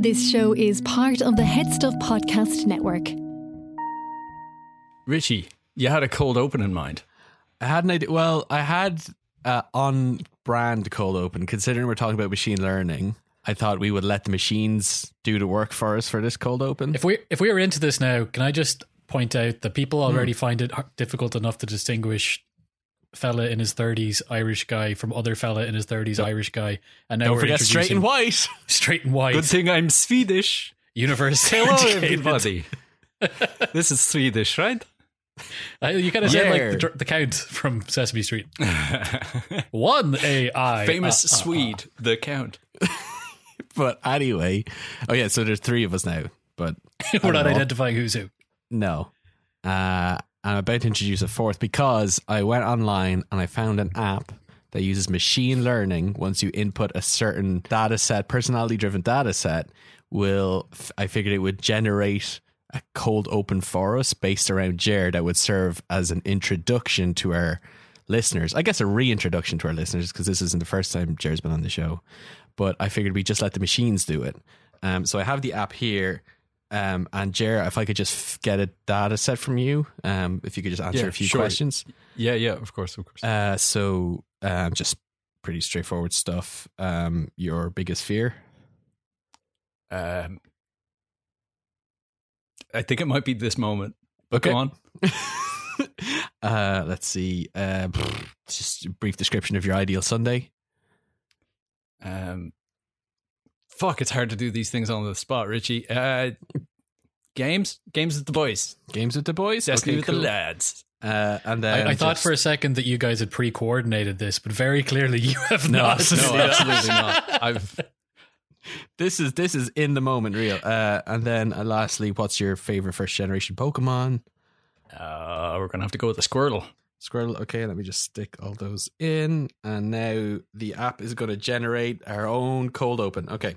This show is part of the Head Stuff Podcast Network. Richie, you had a cold open in mind. I had an idea. Well, I had uh, on brand cold open. Considering we're talking about machine learning, I thought we would let the machines do the work for us for this cold open. If we if we were into this now, can I just point out that people Hmm. already find it difficult enough to distinguish fella in his thirties Irish guy from other fella in his thirties Irish guy, and now Don't we're forget straight and white. straight and white, Good thing I'm Swedish. universe. Hello, everybody. this is Swedish, right? Uh, you kind of Yeah. like the, the Count from Sesame Street. One AI, Famous uh, uh, Swede, the Count. But anyway, oh yeah. So there's three of us now. But we're not know. identifying who's who. no, uh, I'm about to introduce a fourth because I went online and I found an app that uses machine learning. Once you input a certain data set, personality driven data set, will I figured it would generate a cold open for us based around Jared that would serve as an introduction to our listeners. I guess a reintroduction to our listeners because this isn't the first time Jared's been on the show. But I figured we just let the machines do it. Um, so I have the app here. Um, and Jer, if I could just get a data set from you, um, if you could just answer Yeah, a few sure. questions. Yeah, yeah, of course, of course. Uh, so um, just pretty straightforward stuff. Um, your biggest fear? Um, I think it might be this moment. But Okay. go on. uh, let's see. Uh, just a brief description of your ideal Sunday. Um, fuck, it's hard to do these things on the spot, Richie. Uh, games, games with the boys, Games with the boys. Destiny Okay, with cool. the lads. Uh, and then I, I thought for a second that you guys had pre-coordinated this, but very clearly you have No, not. absolutely No, absolutely not. I've this is this is in the moment real. Uh, and then uh, lastly, what's your favorite first generation Pokemon? uh, we're gonna have to go with the Squirtle. Squirrel. Okay, let me just stick all those in, and now the app is going to generate our own cold open. Okay.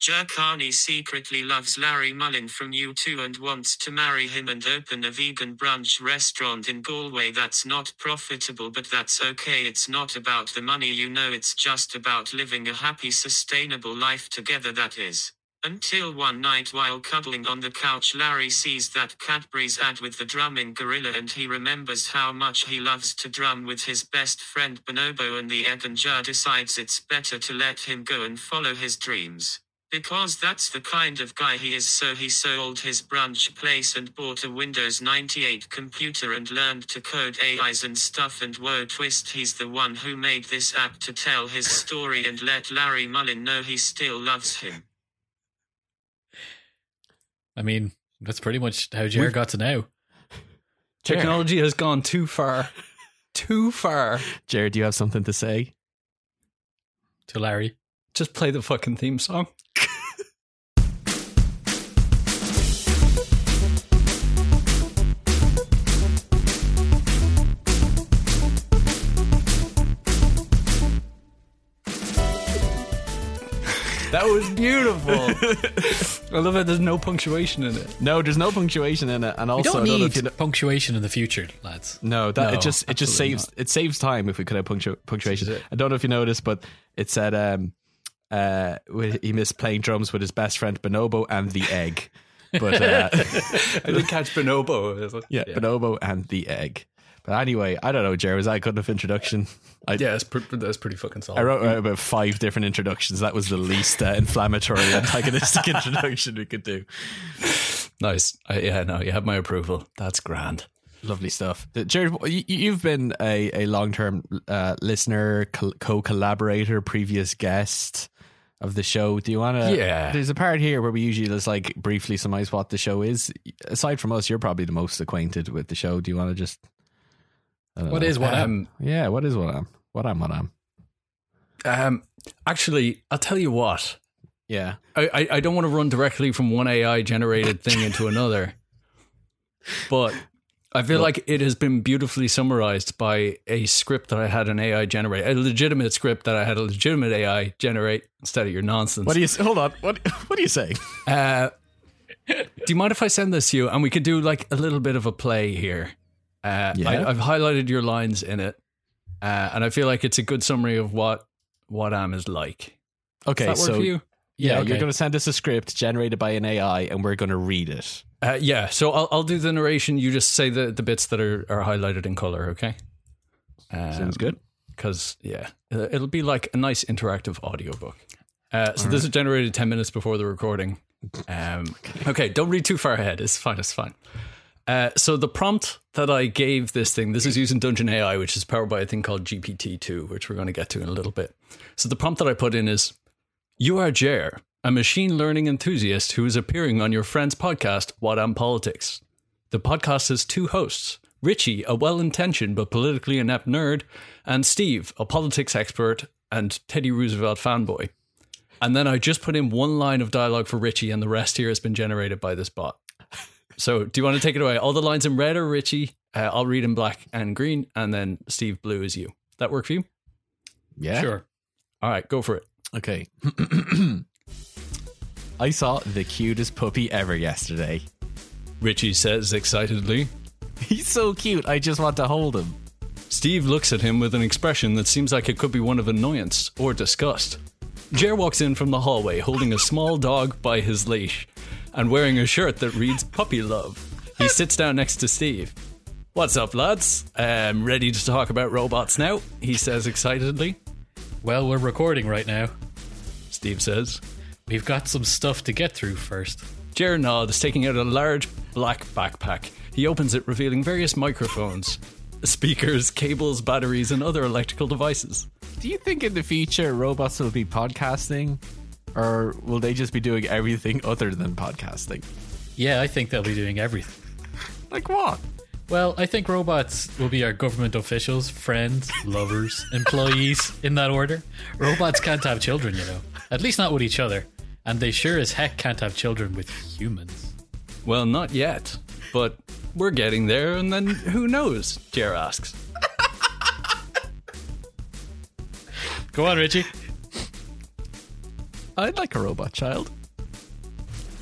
Jerkani secretly loves Larry Mullen from U2 and wants to marry him and open a vegan brunch restaurant in Galway that's not profitable, but that's okay. It's not about the money, you know, it's just about living a happy, sustainable life together, that is. Until one night while cuddling on the couch, Larry sees that Cadbury's ad with the drumming gorilla and he remembers how much he loves to drum with his best friend Bonobo and the and decides it's better to let him go and follow his dreams. Because that's the kind of guy he is, so he sold his brunch place and bought a Windows 98 computer and learned to code AIs and stuff. And whoa, twist, he's the one who made this app to tell his story and let Larry Mullen know he still loves him. I mean, that's pretty much how Jared got to now. Technology has gone too far, too far. Jared, do you have something to say? To Larry. Just play the fucking theme song. That was beautiful. I love it. There's no punctuation in it. No, there's no punctuation in it, and We also don't I don't know need if you know- punctuation in the future, lads. No, that No, it just it just absolutely saves it saves time if we could have punctu- punctuation. This is it. I don't know if you noticed, but it said um uh he missed playing drums with his best friend Bonobo and the egg. But uh, I did catch Bonobo. yeah, Bonobo and the egg. But anyway, I don't know, Jerry. Was that a good enough introduction? I, Yeah, that's, pre- that's pretty fucking solid. I wrote about five different introductions. That was the least uh, inflammatory, antagonistic introduction we could do. Nice. I, yeah, no, you have my approval. That's grand. Lovely stuff. Uh, Jared, you- you've been a, a long term uh, listener, co collaborator, previous guest of the show. Do you want to? Yeah. There's a part here where we usually just like briefly summarize what the show is. Aside from us, you're probably the most acquainted with the show. Do you want to just. What know. is what am? Um, Yeah, what is what I'm? What I'm, what I'm. um, actually, I'll tell you what. Yeah. I, I, I don't want to run directly from one AI generated thing into another, but I feel like it has been beautifully summarized by a script that I had an AI generate, a legitimate script that I had a legitimate AI generate instead of your nonsense. What do you. Hold on. What, what are you saying? Uh, do you mind if I send this to you and we could do like a little bit of a play here? Uh, Yeah. I, I've highlighted your lines in it, uh, and I feel like it's a good summary of what what Am is like. Okay, Does that work so for you? Yeah, Yeah, okay. you're going to send us a script generated by an AI, and we're going to read it. Uh, yeah, so I'll, I'll do the narration. You just say the, the bits that are, are highlighted in color, okay? Um, Sounds good. Because, yeah, uh, it'll be like a nice interactive audiobook. Uh, so this is generated 10 minutes before the recording. Um, okay, don't read too far ahead. It's fine, it's fine. Uh, so the prompt that I gave this thing, this is using Dungeon AI, which is powered by a thing called GPT-2, which we're going to get to in a little bit. So the prompt that I put in is, you are Jer, a machine learning enthusiast who is appearing on your friend's podcast, What Am Politics. The podcast has two hosts Richie, a well intentioned but politically inept nerd, and Steve, a politics expert and Teddy Roosevelt fanboy. And then I just put in one line of dialogue for Richie, and the rest here has been generated by this bot. So, do you want to take it away? All the lines in red are Richie. Uh, I'll read in black and green, and then Steve Blue is you. That work for you? Yeah. Sure. All right, go for it. Okay. I saw the cutest puppy ever yesterday. Richie says excitedly. He's so cute. I just want to hold him. Steve looks at him with an expression that seems like it could be one of annoyance or disgust. Jer walks in from the hallway holding a small dog by his leash and wearing a shirt that reads Puppy Love. He sits down next to Steve. What's up, lads? I'm ready to talk about robots now? He says excitedly. Well, we're recording right now. Steve says. We've got some stuff to get through first. Jer is taking out a large black backpack. He opens it, revealing various microphones, speakers, cables, batteries, and other electrical devices. Do you think in the future robots will be podcasting? Or will they just be doing everything other than podcasting? Yeah, I think they'll be doing everything. Like what? Well, I think robots will be our government officials, friends, lovers, employees, in that order. Robots can't have children, you know. At least not with each other. And they sure as heck can't have children with humans. Well, not yet, but we're getting there, and then who knows? Jer asks. Go on, Richie. I'd like a robot child.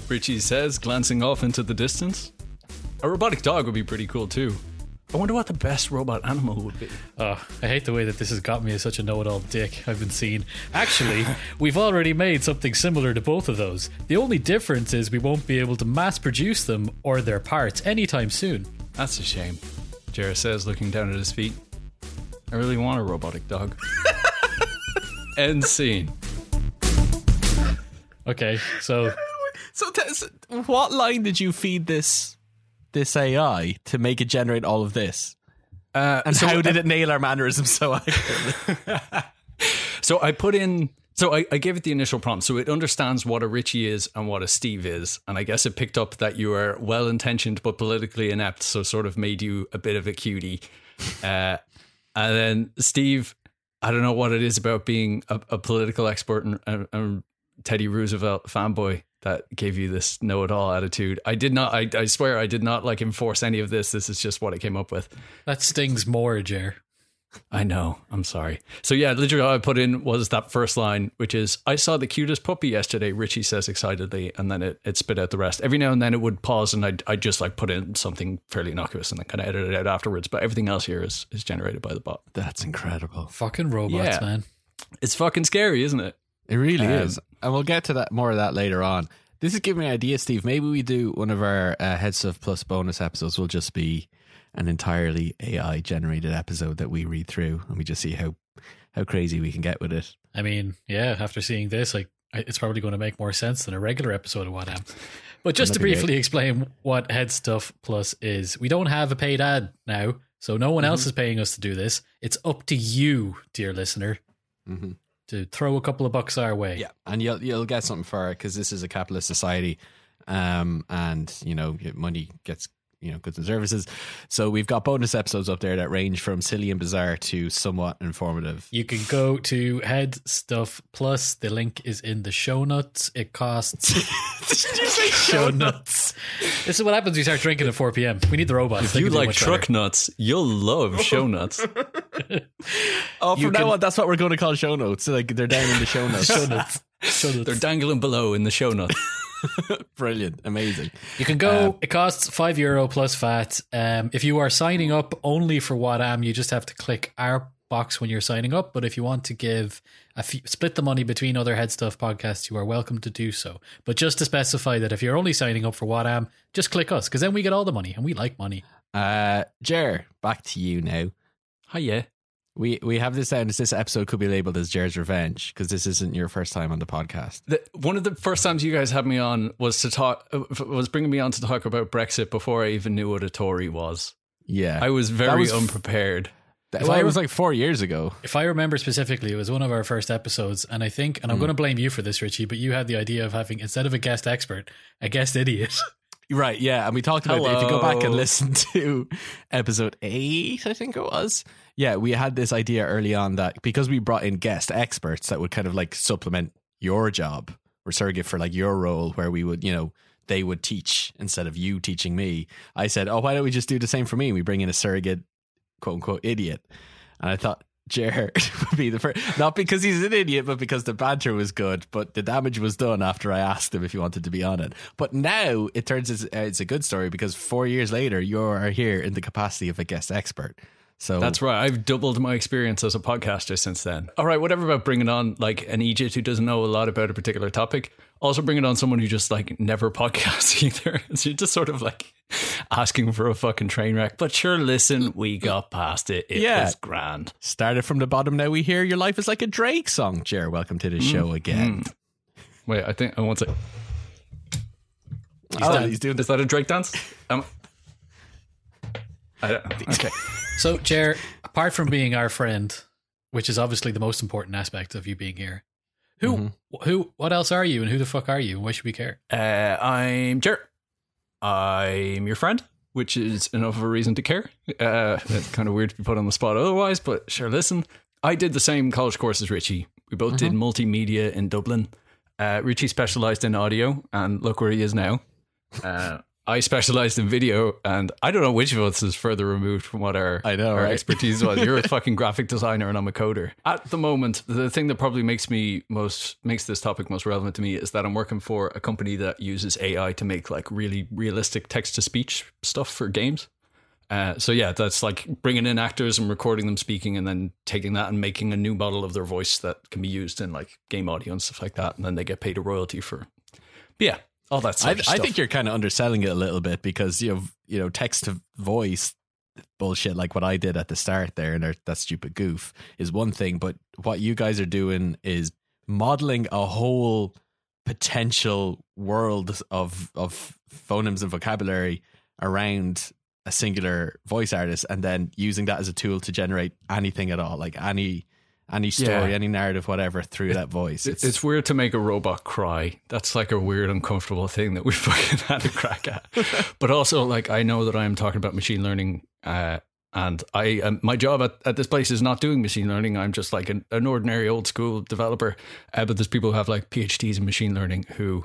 Richie says, glancing off into the distance. A robotic dog would be pretty cool too. I wonder what the best robot animal would be. Oh, I hate the way that this has got me as such a know-it-all dick I've been seeing. Actually, we've already made something similar to both of those. The only difference is we won't be able to mass produce them or their parts anytime soon. That's a shame. Jer says, looking down at his feet. I really want a robotic dog. End scene. Okay, so So, t- so what line did you feed this this AI to make it generate all of this? Uh, And so how did it nail our mannerisms so accurately? So I put in. So I, I gave it the initial prompt, so it understands what a Richie is and what a Steve is, and I guess it picked up that you are well intentioned but politically inept, so sort of made you a bit of a cutie. Uh, and then Steve, I don't know what it is about being a, a political expert and, and, and Teddy Roosevelt fanboy that gave you this know-it-all attitude. I did not. I, I swear, I did not like enforce any of this. This is just what I came up with. that stings more, Jer. I know. I'm sorry. So yeah, literally all I put in was that first line, which is I saw the cutest puppy yesterday, Richie says excitedly, and then it, it spit out the rest. Every now and then it would pause and I'd, I'd just like put in something fairly innocuous and then kind of edit it out afterwards. But everything else here is, is generated by the bot. That's incredible. Fucking robots, Yeah. man. It's fucking scary, isn't it? It really Um, is. And we'll get to that more of that later on. This is giving me an idea, Steve. Maybe we do one of our uh, Head Stuff Plus bonus episodes will just be an entirely AI generated episode that we read through and we just see how how crazy we can get with it. I mean, yeah, after seeing this, like it's probably going to make more sense than a regular episode of What Am. But just to briefly explain what Head Stuff Plus is, we don't have a paid ad now, so no one else is paying us to do this. It's up to you, dear listener, Mm-hmm. To throw a couple of bucks our way. Yeah, and you'll you'll get something for it because this is a capitalist society, um, and you know money gets you know goods and services. So we've got bonus episodes up there that range from silly and bizarre to somewhat informative. You can go to Head Stuff Plus. The link is in the show notes. It costs Did you say show nuts? This is what happens when you start drinking at 4 p.m. We need the robots. If They you like truck better. nuts, you'll love show nuts. Oh, You from now can- on, that's what we're going to call show notes. Like they're down in the show notes. Show notes. Show notes. They're dangling below in the show notes. Brilliant, amazing. You can go. it costs five euro plus VAT. Um, if you are signing up only for What Am, you just have to click our box when you're signing up. But if you want to give a few, split the money between other Head Stuff podcasts, you are welcome to do so. But just to specify that if you're only signing up for What Am, just click us because then we get all the money and we like money. Uh, Jer, back to you now. Hi, yeah. We we have this down as this episode could be labeled as Jared's Revenge because this isn't your first time on the podcast. The, one of the first times you guys had me on was to talk uh, was bringing me on to talk about Brexit before I even knew what a Tory was. Yeah, I was very was f- unprepared. that, if well, I it was like four years ago. If I remember specifically, it was one of our first episodes, and I think, and I'm going to blame you for this, Richie, but you had the idea of having instead of a guest expert, a guest idiot. Right, yeah, and we talked about it. If you go back and listen to episode eight, I think it was. Yeah, we had this idea early on that because we brought in guest experts that would kind of like supplement your job or surrogate for like your role, where we would, you know, they would teach instead of you teaching me. I said, oh, why don't we just do the same for me? We bring in a surrogate, quote unquote, idiot. And I thought Jer would be the first, not because he's an idiot, but because the banter was good. But the damage was done after I asked him if he wanted to be on it. But now it turns it's, uh, it's a good story because four years later, you are here in the capacity of a guest expert. So That's right. I've doubled my experience as a podcaster since then. All right, whatever about bringing on like an Egypt who doesn't know a lot about a particular topic. Also bringing on someone who just like never podcasts either. So you're just sort of like asking for a fucking train wreck. But sure, listen, we got past it. It Yeah. was grand. started from the bottom. Now we hear your life is like a Drake song. Jer, welcome to the show again. Wait, I think I want to. He's, Oh, done- he's doing Is that a Drake dance? Um, I don't, okay. so, Jer, apart from being our friend, which is obviously the most important aspect of you being here, who, who, what else are you, and who the fuck are you, and why should we care? Uh, I'm Jer. I'm your friend, which is enough of a reason to care. Uh, it's kind of weird to be put on the spot otherwise, but sure, listen. I did the same college course as Richie. We both did multimedia in Dublin. Uh, Richie specialized in audio, and look where he is now. Uh, I specialized in video, and I don't know which of us is further removed from what our, I know, our right? expertise was. You're a fucking graphic designer, and I'm a coder. At the moment, the thing that probably makes me most makes this topic most relevant to me is that I'm working for a company that uses AI to make like really realistic text to speech stuff for games. Uh, so yeah, that's like bringing in actors and recording them speaking, and then taking that and making a new model of their voice that can be used in like game audio and stuff like that, and then they get paid a royalty for. But yeah, all that I, I think you're kind of underselling it a little bit because you know, you know, text to voice bullshit like what I did at the start there and that- that stupid goof is one thing, but what you guys are doing is modeling a whole potential world of of phonemes and vocabulary around a singular voice artist and then using that as a tool to generate anything at all like any any story Yeah. any narrative whatever through that voice It's, it's weird to make a robot cry. That's like a weird, uncomfortable thing that we fucking had a crack at. but also, like, I know that I am talking about machine learning, uh, and I um, my job at, at this place is not doing machine learning. I'm just like an, an ordinary old school developer. Uh, but there's people who have like PhDs in machine learning who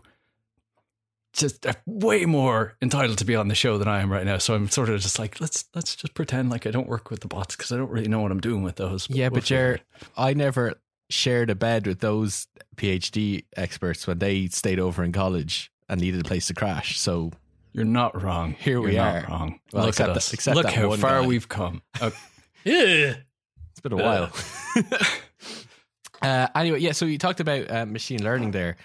just are way more entitled to be on the show than I am right now. So I'm sort of just like, let's let's just pretend like I don't work with the bots because I don't really know what I'm doing with those. Yeah, but I never shared a bed with those PhD experts when they stayed over in college and needed a place to crash. So You're not wrong. Here You're we not are. Wrong. Well, Look at that- us. except Look how far guy. we've come. Uh, Yeah. it's been a while. uh, anyway, yeah. So you talked about uh, machine learning there.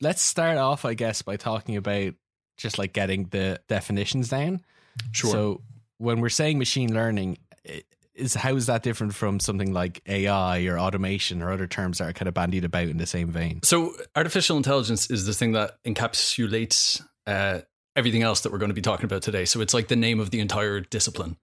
Let's start off, I guess, by talking about just like getting the definitions down. Sure. So when we're saying machine learning, is how is that different from something like AI or automation or other terms that are kind of bandied about in the same vein? So, artificial intelligence is the thing that encapsulates uh, everything else that we're going to be talking about today. So, it's like the name of the entire discipline.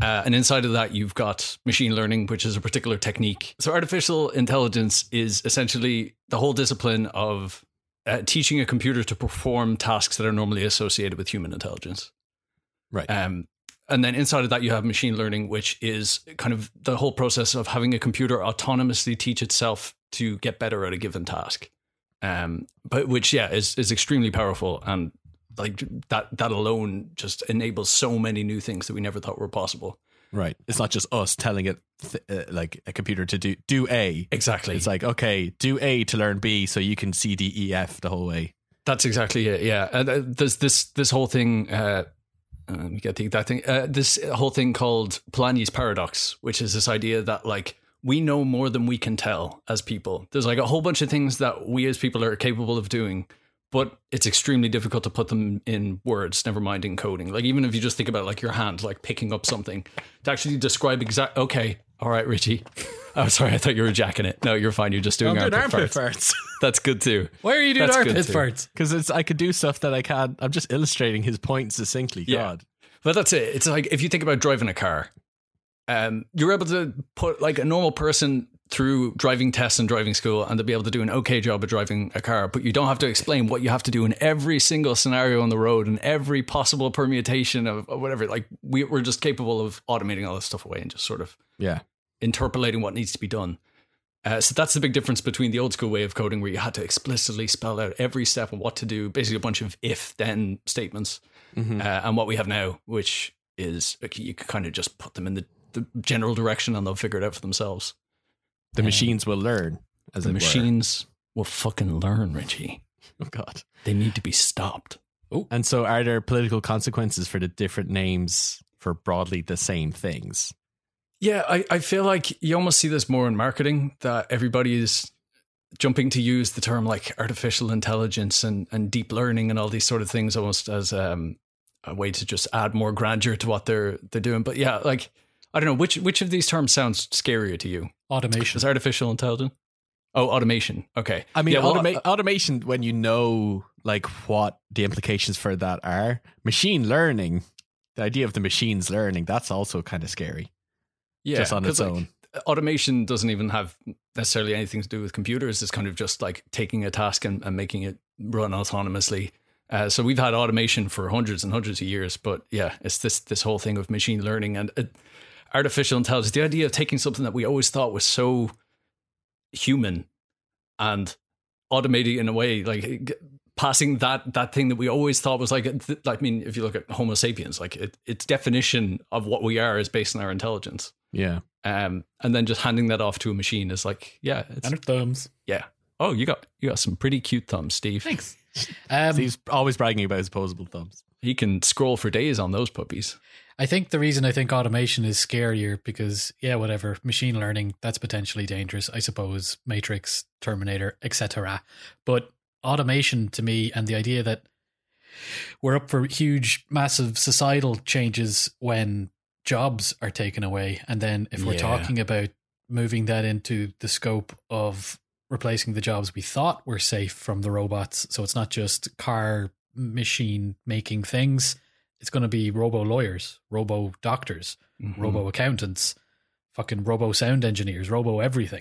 Uh, and inside of that, you've got machine learning, which is a particular technique. So, artificial intelligence is essentially the whole discipline of uh, teaching a computer to perform tasks that are normally associated with human intelligence. Right. Um, and then inside of that, you have machine learning, which is kind of the whole process of having a computer autonomously teach itself to get better at a given task. Um, but which, yeah, is is extremely powerful, and like that that alone just enables so many new things that we never thought were possible. Right. It's not just us telling it th- uh, like a computer to do do A. Exactly. It's like okay, do A to learn B, so you can C D E F the whole way. That's exactly it. Yeah, and uh, there's this this whole thing. Uh, uh, let me get the exact thing. Uh, this whole thing called Polanyi's paradox, which is this idea that like we know more than we can tell as people. There's like a whole bunch of things that we as people are capable of doing, but it's extremely difficult to put them in words. Never mind encoding. Like even if you just think about like your hand, like picking up something, to actually describe exact. Okay, all right, Richie. Oh, sorry, I thought you were jacking it. No, you're fine. You're just doing I'm doing armpit, armpit farts. farts. That's good too. Why are you doing That's armpit farts? Because it's I could do stuff that I can't. I'm just illustrating his point succinctly. Yeah. God. But that's it. It's like if you think about driving a car, um, you're able to put like a normal person through driving tests and driving school, and they'll be able to do an okay job of driving a car. But you don't have to explain what you have to do in every single scenario on the road and every possible permutation of, of whatever. Like we, we're just capable of automating all this stuff away and just sort of Yeah. interpolating what needs to be done. Uh, so that's the big difference between the old school way of coding, where you had to explicitly spell out every step and what to do, basically a bunch of if-then statements, Mhm. uh, and what we have now, which is you can kind of just put them in the, the general direction and they'll figure it out for themselves. The machines will learn. As the it were. machines will fucking learn, Richie. Oh God. They need to be stopped. Oh, And so, are there political consequences for the different names for broadly the same things? Yeah, I, I feel like you almost see this more in marketing that everybody is jumping to use the term like artificial intelligence and, and deep learning and all these sort of things almost as um, a way to just add more grandeur to what they're they're doing. But yeah, like I don't know which which of these terms sounds scarier to you? Automation. Is artificial intelligence? Oh, automation. Okay. I mean, Yeah, well, automa- uh, automation when you know like what the implications for that are. Machine learning, the idea of the machines learning, that's also kind of scary. yeah, just on its 'cause, like, own. automation doesn't even have necessarily anything to do with computers. It's kind of just like taking a task and, and making it run autonomously. Uh, so we've had automation for hundreds and hundreds of years, but yeah, it's this this whole thing of machine learning and uh, artificial intelligence. The idea of taking something that we always thought was so human and automating in a way like passing that that thing that we always thought was like, I mean, if you look at Homo sapiens, like it, its definition of what we are is based on our intelligence Yeah. um, and then just handing that off to a machine is like, yeah, it's, and thumbs. yeah. Oh, you got you got some pretty cute thumbs, Steve. Thanks. Um, He's always bragging about his opposable thumbs. He can scroll for days on those puppies. I think the reason I think automation is scarier because yeah, whatever machine learning that's potentially dangerous. I suppose Matrix, Terminator, etc. But automation to me and the idea that we're up for huge, massive societal changes when jobs are taken away, and then if we're Yeah. talking about moving that into the scope of replacing the jobs we thought were safe from the robots, so it's not just car machine making things it's going to be robo lawyers, robo doctors, Mhm. robo accountants, fucking robo sound engineers, robo everything.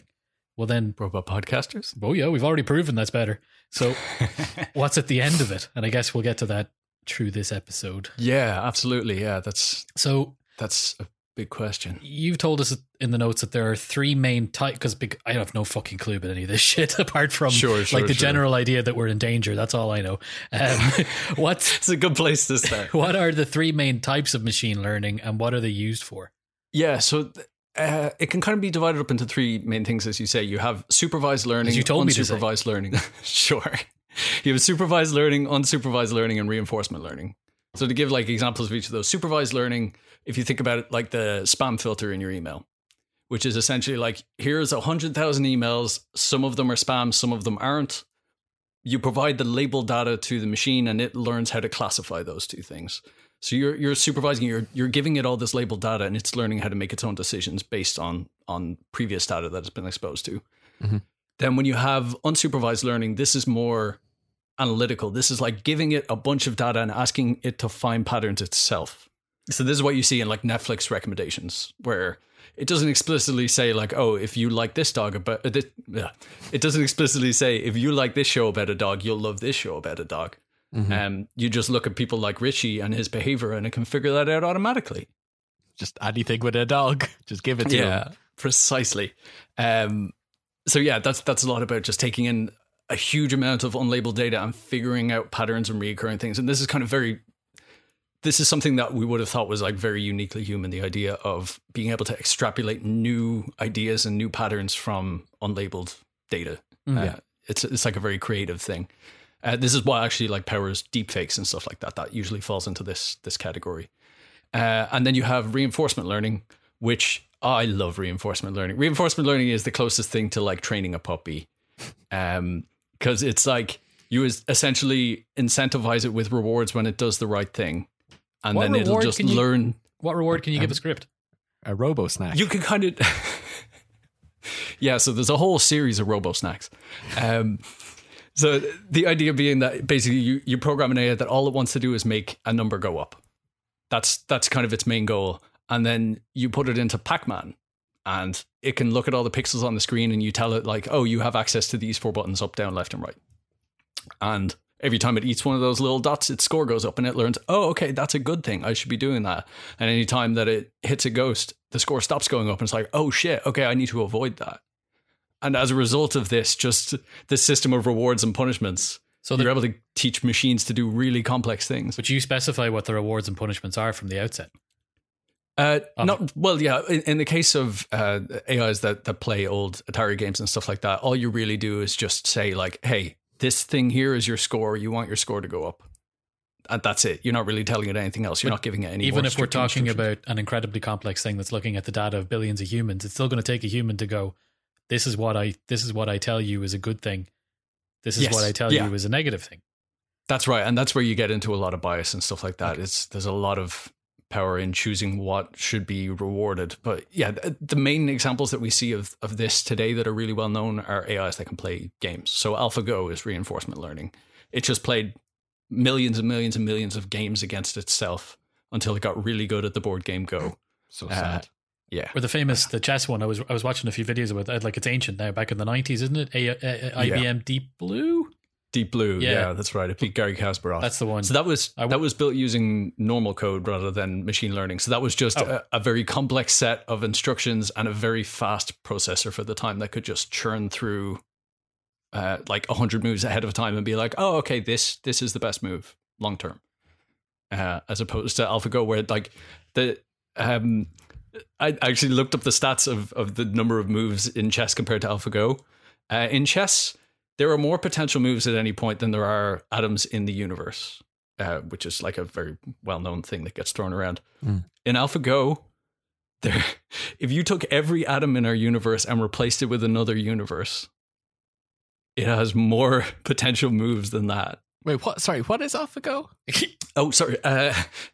Well, then, robo podcasters. oh yeah, we've already proven that's better. So, what's at the end of it? And I guess we'll get to that through this episode. yeah, absolutely. Yeah, that's So, that's a big question. you've told us in the notes that there are three main types, because I have no fucking clue about any of this shit apart from Sure, sure, like the sure. general idea that we're in danger. That's all I know. Um, what's It's a good place to start. what are the three main types of machine learning and what are they used for? yeah, so uh, it can kind of be divided up into three main things, as you say. You have supervised learning, As you told me to say. learning. sure. You have supervised learning, unsupervised learning, and reinforcement learning. So to give like examples of each of those, supervised learning, if you think about it like the spam filter in your email, which is essentially like here's a hundred thousand emails, some of them are spam, some of them aren't. You provide the label data to the machine and it learns how to classify those two things. So you're you're supervising, you're you're giving it all this labeled data and it's learning how to make its own decisions based on on previous data that it's been exposed to. Mhm. Then when you have unsupervised learning, this is more analytical. This is like giving it a bunch of data and asking it to find patterns itself. So this is what you see in like Netflix recommendations, where it doesn't explicitly say like, oh, if you like this dog about uh, this, yeah. it doesn't explicitly say if you like this show about a dog, you'll love this show about a dog. Um, you just look at people like Richie and his behavior, and it can figure that out automatically. Just anything with a dog, just give it to Yeah, him. precisely. Um, so yeah, that's that's a lot about just taking in a huge amount of unlabeled data and figuring out patterns and recurring things. And this is kind of very this is something that we would have thought was like very uniquely human, the idea of being able to extrapolate new ideas and new patterns from unlabeled data. Uh, it's it's like a very creative thing. Uh, this is what actually like powers deepfakes and stuff like that. That usually falls into this this category. Uh, and then you have reinforcement learning, which I love reinforcement learning. Reinforcement learning is the closest thing to like training a puppy, um, because it's like you essentially incentivize it with rewards when it does the right thing, and What then it'll reward just can you- learn. What reward can you give a script? A robo snack. You can kind of, yeah. So there's a whole series of robo snacks. Um, so the idea being that basically you you program an AI that all it wants to do is make a number go up. That's that's kind of its main goal, and then you put it into Pac-Man, and it can look at all the pixels on the screen, and you tell it like, oh, you have access to these four buttons up, down, left, and right, and every time it eats one of those little dots, its score goes up and it learns, oh, okay, that's a good thing. I should be doing that. And any time that it hits a ghost, the score stops going up and it's like, oh shit, okay, I need to avoid that. And as a result of this, just the system of rewards and punishments, So they're able to teach machines to do really complex things. but you specify what the rewards and punishments are from the outset. Uh, Um, not well, yeah. In, in the case of uh, AIs that that play old Atari games and stuff like that, all you really do is just say like, "Hey, this thing here is your score. You want your score to go up," and that's it. You're not really telling it anything else. You're But not giving it any. Even if we're talking about an incredibly complex thing that's looking at the data of billions of humans, it's still going to take a human to go. This is what I. This is what I tell you is a good thing. This is Yes. what I tell Yeah. you is a negative thing. That's right, and that's where you get into a lot of bias and stuff like that. It's there's a lot of power in choosing what should be rewarded. But yeah, the, the main examples that we see of of this today that are really well known are AIs that can play games. So AlphaGo is reinforcement learning. It just played millions and millions and millions of games against itself until it got really good at the board game Go. so Uh, sad. Yeah, Or the famous the chess one. I was I was watching a few videos about that. Like it's ancient now, back in the nineties, isn't it? A, a, a- IBM Deep Blue. Deep Blue. Yeah. Yeah, that's right. It beat Garry Kasparov. That's the one. So that was w- that was built using normal code rather than machine learning. So that was just Oh. a, a very complex set of instructions and a very fast processor for the time that could just churn through uh, like hundred moves ahead of time and be like, oh, okay, this this is the best move long term, uh, as opposed to AlphaGo where like the um, I actually looked up the stats of of the number of moves in chess compared to AlphaGo. Uh, in chess, there are more potential moves at any point than there are atoms in the universe, uh, which is like a very well known thing that gets thrown around. Mm. In AlphaGo, there, if you took every atom in our universe and replaced it with another universe, it has more potential moves than that. Wait, what? Sorry, what is AlphaGo? Oh, sorry. Uh,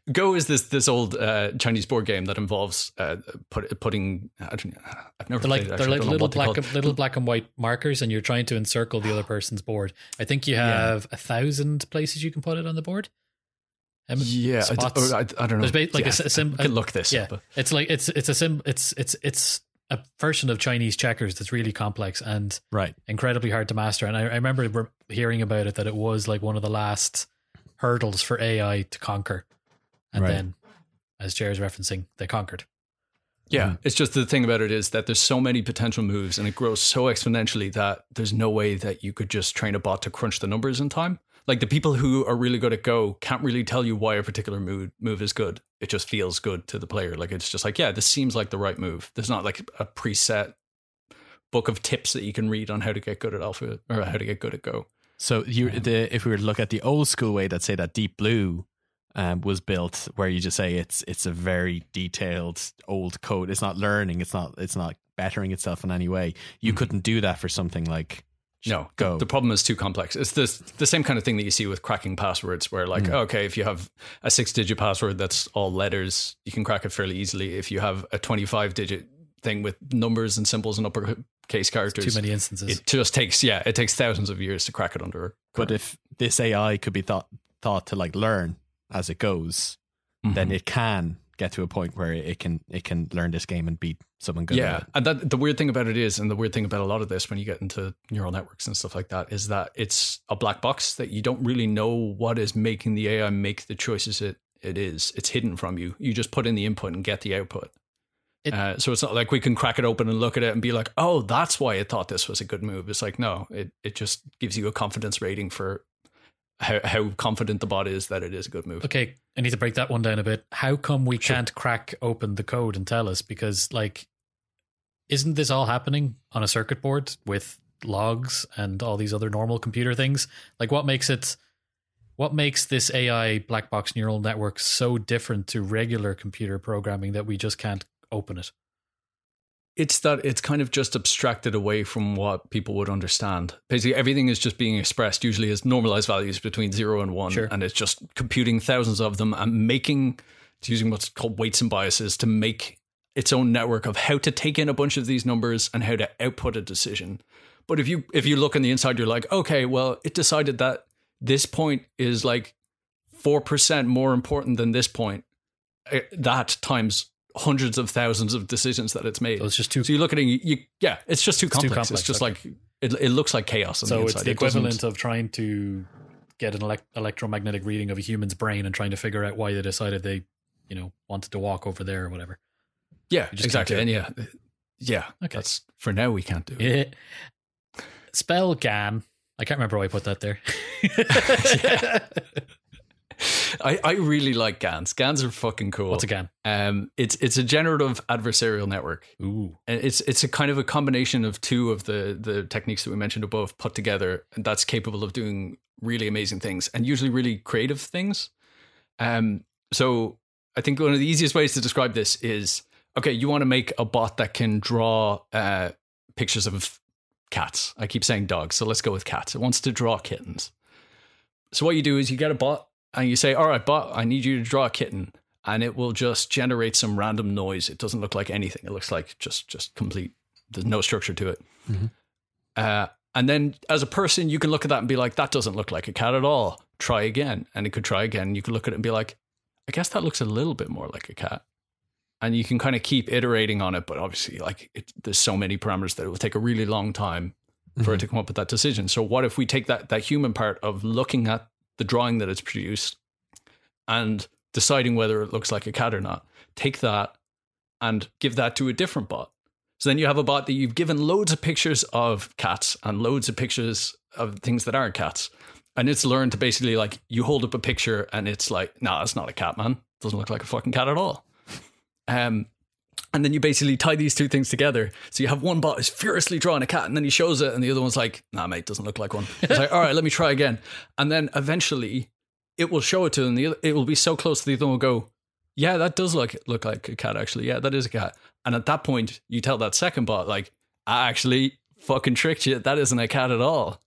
Go is this this old uh, Chinese board game that involves uh, put, putting. I don't, I've never They're like played it, they're like little what they're black called. little black and white markers, and you're trying to encircle the other person's board. I think you have a thousand places you can put it on the board. Um, Yeah, I, d- spots. or I, I don't know. There's ba- like a yeah, s- a sim- I can look this yeah, up. but- it's like it's it's a sim. It's it's it's a version of Chinese checkers that's really complex and Right. incredibly hard to master. And I, I remember re- hearing about it that it was like one of the last hurdles for AI to conquer, and Right. then, as Jerry's referencing, they conquered. Yeah, mm-hmm. it's just the thing about it is that there's so many potential moves and it grows so exponentially that there's no way that you could just train a bot to crunch the numbers in time. Like the people who are really good at Go can't really tell you why a particular move move is good. It just feels good to the player. Like it's just like, yeah, this seems like the right move. There's not like a preset book of tips that you can read on how to get good at alpha or how to get good at Go. So you, the if we were to look at the old school way that say that Deep Blue um, was built, where you just say it's it's a very detailed old code. It's not learning. It's not it's not bettering itself in any way. You Mhm. couldn't do that for something like No, Go. The problem is too complex. It's the the same kind of thing that you see with cracking passwords, where like, Mm. okay, if you have a six digit password that's all letters, you can crack it fairly easily. If you have a twenty five digit thing with numbers and symbols and uppercase characters, Too many instances. it just takes yeah, it takes thousands of years to crack it under. But if this AI could be thought thought to like learn as it goes, then Mhm. it can get to a point where it can it can learn this game and beat someone good. yeah, at it. and that the weird thing about it is, and the weird thing about a lot of this when you get into neural networks and stuff like that, is that it's a black box that you don't really know what is making the AI make the choices it it is. It's hidden from you. You just put in the input and get the output. It- uh, so it's not like we can crack it open and look at it and be like, "Oh, that's why it thought this was a good move." It's like, no, it it just gives you a confidence rating for how how confident the bot is that it is a good move. Okay, I need to break that one down a bit. How come we can't crack open the code and tell us? Because, like, isn't this all happening on a circuit board with logs and all these other normal computer things. Like, what makes it? What makes this AI black box neural network so different to regular computer programming that we just can't open it? It's that it's kind of just abstracted away from what people would understand. Basically, everything is just being expressed usually as normalized values between zero and one, Sure. and it's just computing thousands of them and making, it's using what's called weights and biases to make its own network of how to take in a bunch of these numbers and how to output a decision. But if you if you look on the inside, you're like, okay, well, it decided that this point is like four percent more important than this point. Uh, That times hundreds of thousands of decisions that it's made. So it's just too. So you look at it, you, you yeah, it's just too It's too complex. It's just okay. like it, it looks like chaos. On so the it's inside. the It doesn't- equivalent of trying to get an elect- electromagnetic reading of a human's brain and trying to figure out why they decided they, you know, wanted to walk over there or whatever. yeah, just exactly. And yeah, yeah. Okay. That's for now. We can't do it. Yeah. Spell gam. I can't remember why I put that there. I, I really like GANs. GANs are fucking cool. What's a GAN? Um, it's it's a generative adversarial network. Ooh. And it's it's a kind of a combination of two of the the techniques that we mentioned above put together, and that's capable of doing really amazing things and usually really creative things. Um, so I think one of the easiest ways to describe this is okay, you want to make a bot that can draw uh, pictures of cats. I keep saying dogs, so let's go with cats. It wants to draw kittens. So what you do is you get a bot and you say, "All right, bot, I need you to draw a kitten." And it will just generate some random noise. It doesn't look like anything. It looks like just just complete. There's no structure to it. Mhm. Uh, and then as a person, you can look at that and be like, "That doesn't look like a cat at all." Try again, and it could try again. You could look at it and be like, "I guess that looks a little bit more like a cat." And you can kind of keep iterating on it, but obviously, like it, there's so many parameters that it will take a really long time for it to come up with that decision. So what if we take that that human part of looking at the drawing that it's produced and deciding whether it looks like a cat or not, take that and give that to a different bot. So then you have a bot that you've given loads of pictures of cats and loads of pictures of things that aren't cats. And it's learned to basically like you hold up a picture and it's like, nah, it's not a cat, man. Doesn't look like a fucking cat at all. Um, and then you basically tie these two things together. So you have one bot is furiously drawing a cat, and then he shows it, and the other one's like, "Nah, mate, doesn't look like one." It's like, "All right, let me try again." And then eventually, it will show it to them. The other, it will be so close, that the other one will go, "Yeah, that does look look like a cat. Actually, yeah, that is a cat." And at that point, you tell that second bot, like, "I actually fucking tricked you. That isn't a cat at all."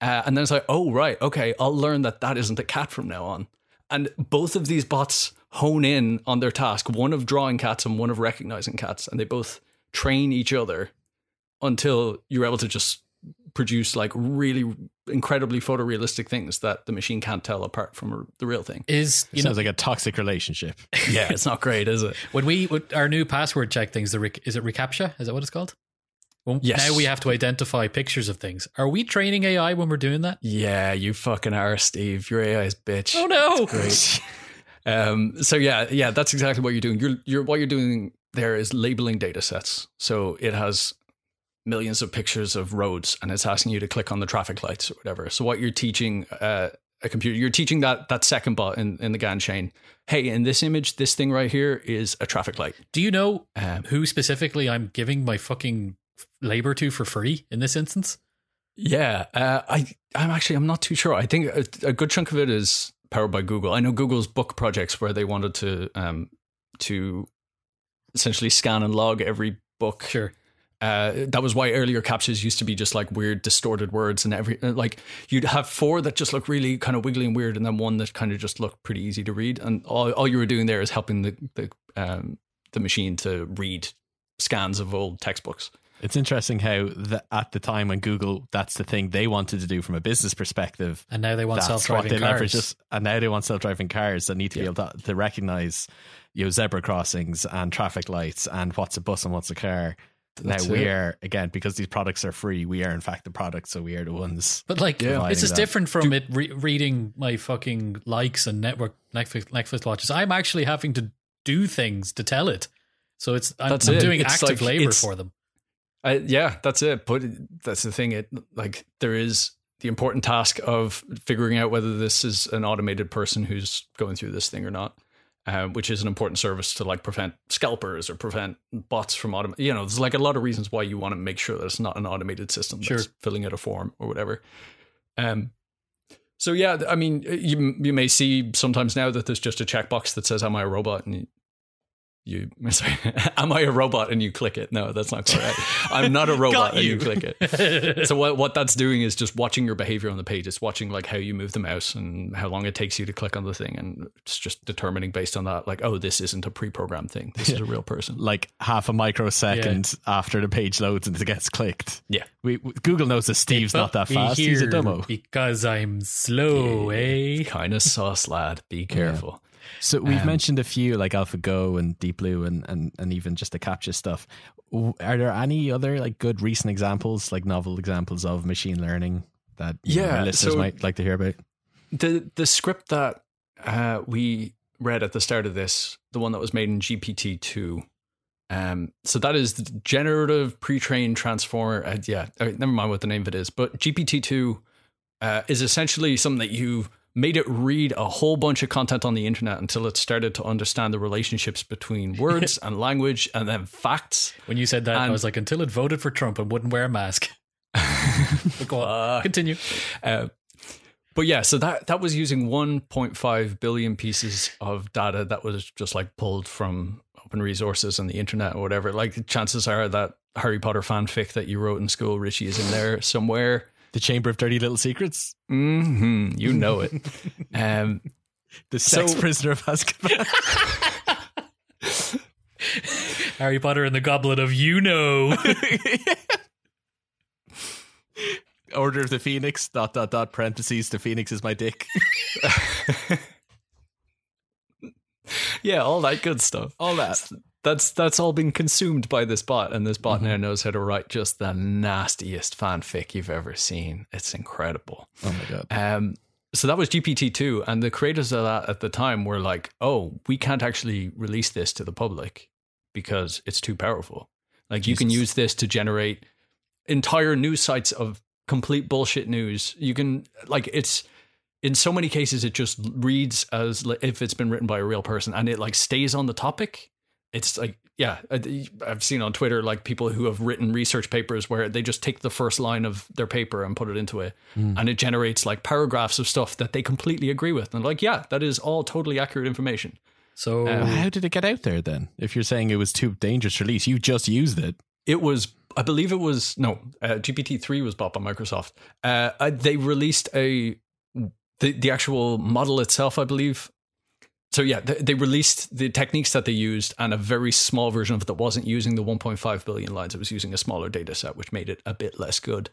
Uh, and then it's like, "Oh, right, okay, I'll learn that that isn't a cat from now on." And both of these bots hone in on their task one of drawing cats and one of recognizing cats. And they both train each other until you're able to just produce like really incredibly photorealistic things that the machine can't tell apart from the real thing. Is It you know sounds like a toxic relationship. Yeah, it's not great, is it? when we with our new password check things, the is it reCAPTCHA? Is that what it's called? Well, Yes. Now we have to identify pictures of things. Are we training AI when we're doing that? Yeah, you fucking are, Steve. Your AI is bitch. Oh no! Um, so yeah, yeah, that's exactly what you're doing. You're, you're what you're doing there is labeling data sets. So it has millions of pictures of roads, and it's asking you to click on the traffic lights or whatever. So what you're teaching uh, a computer, you're teaching that that second bot in, in the GAN chain. Hey, in this image, this thing right here is a traffic light. Do you know Um, who specifically I'm giving my fucking labor to for free in this instance? Yeah, uh, I I'm actually I'm not too sure. I think a, a good chunk of it is powered by Google. I know Google's book projects where they wanted to um to essentially scan and log every book. Sure. Uh, that was why earlier CAPTCHAs used to be just like weird distorted words and every uh, like you'd have four that just look really kind of wiggly and weird and then one that kind of just looked pretty easy to read and all, all you were doing there is helping the the um the machine to read scans of old textbooks It's interesting how the, at the time when Google, that's the thing they wanted to do from a business perspective. And now they want they leverage cars. and now they want self-driving cars that need to be able to, to recognize, you know, zebra crossings and traffic lights and what's a bus and what's a car. That's now we it. are again because these products are free. We are in fact the product, so we are the ones. But like, Yeah. this is that. different from it re- reading my fucking likes and network Netflix, Netflix watches. I'm actually having to do things to tell it. So it's I'm, I'm it. doing It's active like- labor for them. Uh, yeah, that's it. But that's the thing. It like there is the important task of figuring out whether this is an automated person who's going through this thing or not. uh, which is an important service to like prevent scalpers or prevent bots from autom. You know, there's like a lot of reasons why you want to make sure that it's not an automated system that's Sure. filling out a form or whatever. Um. So yeah, I mean, you you may see sometimes now that there's just a checkbox that says, "Am I a robot?" and you, you sorry, am I a robot? And you click it. No, that's not correct. I'm not a robot, and you you. click it. so what what that's doing is just watching your behavior on the page. It's watching like how you move the mouse and how long it takes you to click on the thing, and it's just determining based on that, like, oh, this isn't a pre-programmed thing. This is a real person. Like half a microsecond after the page loads and it gets clicked. Yeah. We, we- Google knows that Steve's not that Be fast. He's a here demo. Because I'm slow, eh? Kind of sauce, lad. Be careful. So we've Um, mentioned a few like AlphaGo and Deep Blue and, and, and even just the captcha stuff. Are there any other like good recent examples, like novel examples of machine learning that you know, Yeah, listeners so- might like to hear about? the the script that uh, we read at the start of this, the one that was made in GPT two. Um, so that is the generative pre-trained transformer. Uh, yeah, uh, never mind what the name of it is, but GPT two uh, is essentially something that you made it read a whole bunch of content on the internet until it started to understand the relationships between words and language and then facts. When you said that, I was like, until it voted for Trump and wouldn't wear a mask. But go on. Continue. Uh, but yeah, so that that was using 1.5 billion pieces of data that was just like pulled from open resources and the internet or whatever. Like chances are that Harry Potter fanfic that you wrote in school, Richie, is in there somewhere. The Chamber of Dirty Little Secrets? hmm you know it. Um, The sex So- prisoner of Azkaban? Harry Potter and the Goblet of You Know. Order of the Phoenix, dot, dot, dot, parentheses, the Phoenix is my dick. yeah, all that good stuff. All that. That's that's all been consumed by this bot, and this bot now knows how to write just the nastiest fanfic you've ever seen. It's incredible. Oh my God. Um, so that was GPT two, and the creators of that at the time were like, "Oh, we can't actually release this to the public because it's too powerful. Like you can use this to generate entire news sites of complete bullshit news. You can like it's." In so many cases, it just reads as if it's been written by a real person, and it like stays on the topic. It's like, yeah, I- I've seen on Twitter like people who have written research papers where they just take the first line of their paper and put it into it, and it generates like paragraphs of stuff that they completely agree with. And like, yeah, that is all totally accurate information. So Well, How did it get out there then? If you're saying it was too dangerous to release, you just used it. It was, I believe it was, no, uh, GPT 3 was bought by Microsoft. Uh, uh, they released a, the, the actual model itself, I believe. So yeah, they, they released the techniques that they used and a very small version of it that wasn't using the 1.5 billion lines. It was using a smaller data set, which made it a bit less good.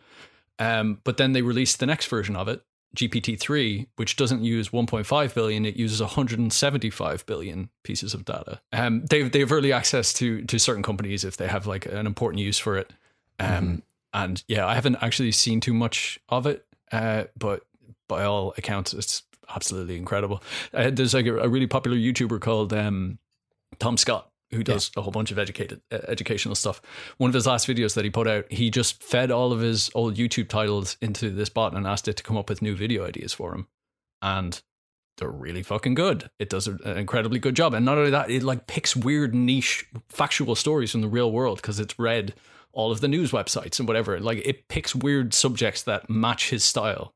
Um, but then they released the next version of it, GPT-3, which doesn't use 1.5 billion, it uses 175 billion pieces of data. Um, they they have early access to to certain companies if they have like an important use for it. Um, and yeah, I haven't actually seen too much of it, uh, but by all accounts, it's absolutely incredible. Uh, there's like a, a really popular YouTuber called um, Tom Scott who does a whole bunch of educated uh, educational stuff. One of his last videos that he put out, he just fed all of his old YouTube titles into this bot and asked it to come up with new video ideas for him, and they're really fucking good. It does an incredibly good job, and not only that, it like picks weird niche factual stories from the real world because it's read all of the news websites and whatever. Like it picks weird subjects that match his style.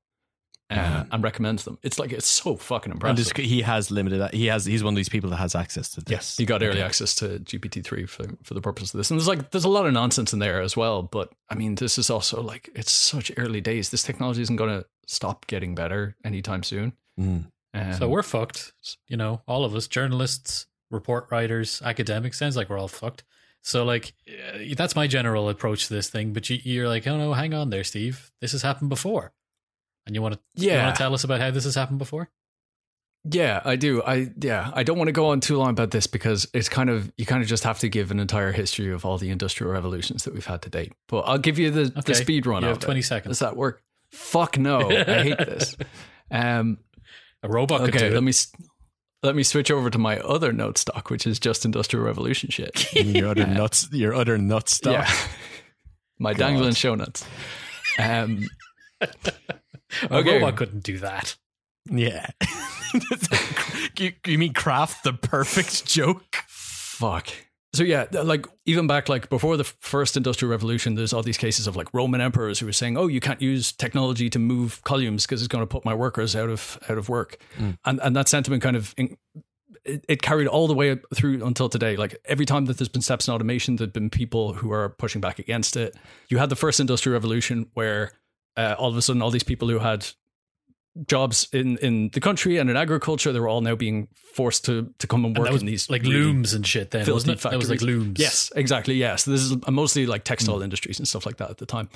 Uh, and recommends them. It's like it's so fucking And impressive. he has limited. He has. He's one of these people that has access to this. Yes, you got early access to GPT three for for the purpose of this, and there's like there's a lot of nonsense in there as well. But I mean, this is also like it's such early days. This technology isn't going to stop getting better anytime soon. Mm. Um, so we're fucked. You know, all of us, journalists, report writers, academics. Sounds like we're all fucked. So like, uh, that's my general approach to this thing. But you, you're like, oh no, hang on there, Steve. This has happened before, and you want to you yeah, want to tell us about how this has happened before? yeah, I do. I yeah, I don't want to go on too long about this because it's kind of you kind of just have to give an entire history of all the industrial revolutions that we've had to date. But I'll give you the, Okay, the speed run. You of have it. twenty Does that work? Fuck no, I hate this. Um, A robot could okay, do let it. me let me switch over to my other note stock, which is just industrial revolution shit. You mean your other nuts. Your other nuts stuff. Yeah, my God. dangling show nuts. Um, A okay. robot couldn't do that. Yeah. you, you mean craft the perfect joke? Fuck. So yeah, like even back like before the first industrial revolution, there's all these cases of like Roman emperors who were saying, "Oh, you can't use technology to move columns because it's going to put my workers out of out of work," mm. and and that sentiment kind of in, it, it carried all the way through until today. Like every time that there's been steps in automation, there've been people who are pushing back against it. You had the first industrial revolution where uh, all of a sudden all these people who had jobs in in the country and in agriculture, they were all now being forced to to come and And work that was in these like really looms and shit then, wasn't it? That was like looms. Yes, exactly. Yes, this is mostly like textile industries and stuff like that at the time.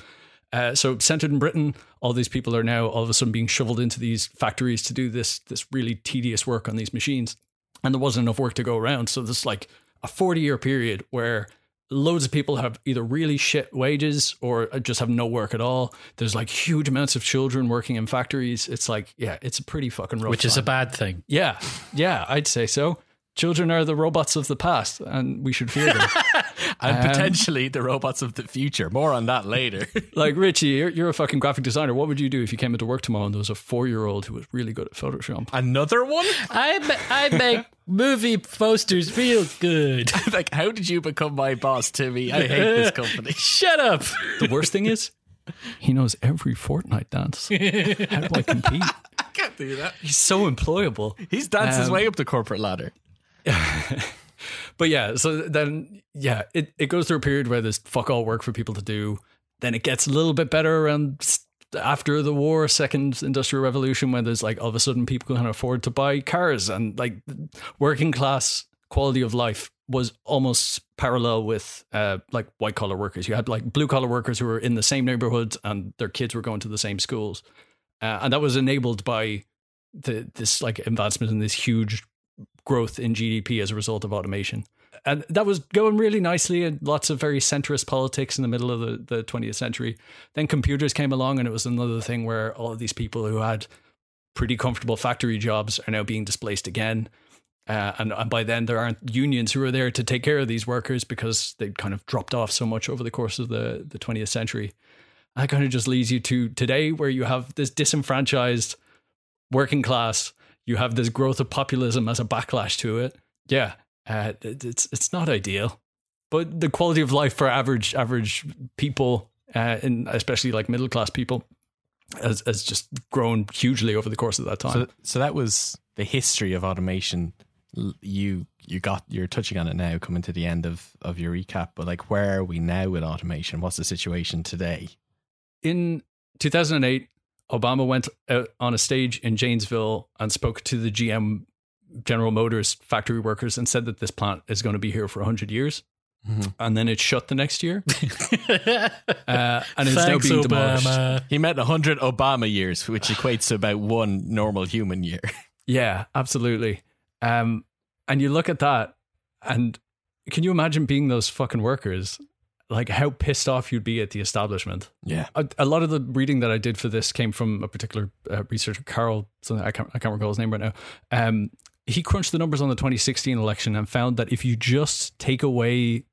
Uh, so centered in Britain, all these people are now all of a sudden being shoveled into these factories to do this this really tedious work on these machines, and there wasn't enough work to go around. So this like a forty year period where loads of people have either really shit wages or uh, just have no work at all. There's like huge amounts of children working in factories. It's like yeah, it's a pretty fucking rough. Which is a bad thing. Yeah, yeah, I'd say so. Children are the robots of the past, and we should fear them. And Um, potentially the robots of the future. More on that later. like Richie, you're, you're a fucking graphic designer. What would you do if you came into work tomorrow and there was a four year old who was really good at Photoshop? Another one? I ma- I make movie posters feel good. like, how did you become my boss, Timmy? I hate this company. Shut up. The worst thing is, he knows every Fortnite dance. How do I compete? I can't do that. He's so employable. He's danced his Um, way up the corporate ladder. But yeah, so then yeah, it, it goes through a period where there's fuck all work for people to do. Then it gets a little bit better around after the war, second industrial revolution, when there's like all of a sudden people can afford to buy cars and like working class quality of life was almost parallel with uh, like white collar workers. You had like blue collar workers who were in the same neighborhoods and their kids were going to the same schools, uh, and that was enabled by the this like advancement in this huge growth in GDP as a result of automation. And that was going really nicely and lots of very centrist politics in the middle of the, the 20th century. Then computers came along and it was another thing where all of these people who had pretty comfortable factory jobs are now being displaced again. Uh, and, and by then there aren't unions who are there to take care of these workers because they kind of dropped off so much over the course of the, the 20th century. That kind of just leads you to today where you have this disenfranchised working class. You have this growth of populism as a backlash to it. Yeah, uh, it's it's not ideal, but the quality of life for average average people, uh, and especially like middle class people, has has just grown hugely over the course of that time. So, so that was the history of automation. You you got you're touching on it now, coming to the end of of your recap. But like, where are we now with automation? What's the situation today? in 2008, Obama went out on a stage in Janesville and spoke to the GM General Motors factory workers and said that this plant is going to be here for 100 years. And then it shut the next year. Uh, and it's now Thanks, being demolished. He met 100 Obama years, which equates to about one normal human year. Yeah, absolutely. Um, and you look at that, and can you imagine being those fucking workers? Like how pissed off you'd be at the establishment. Yeah. a, a lot of the reading that I did for this came from a particular uh, researcher, Carl. Something I can't I can't recall his name right now. Um, he crunched the numbers on the 2016 election and found that if you just take away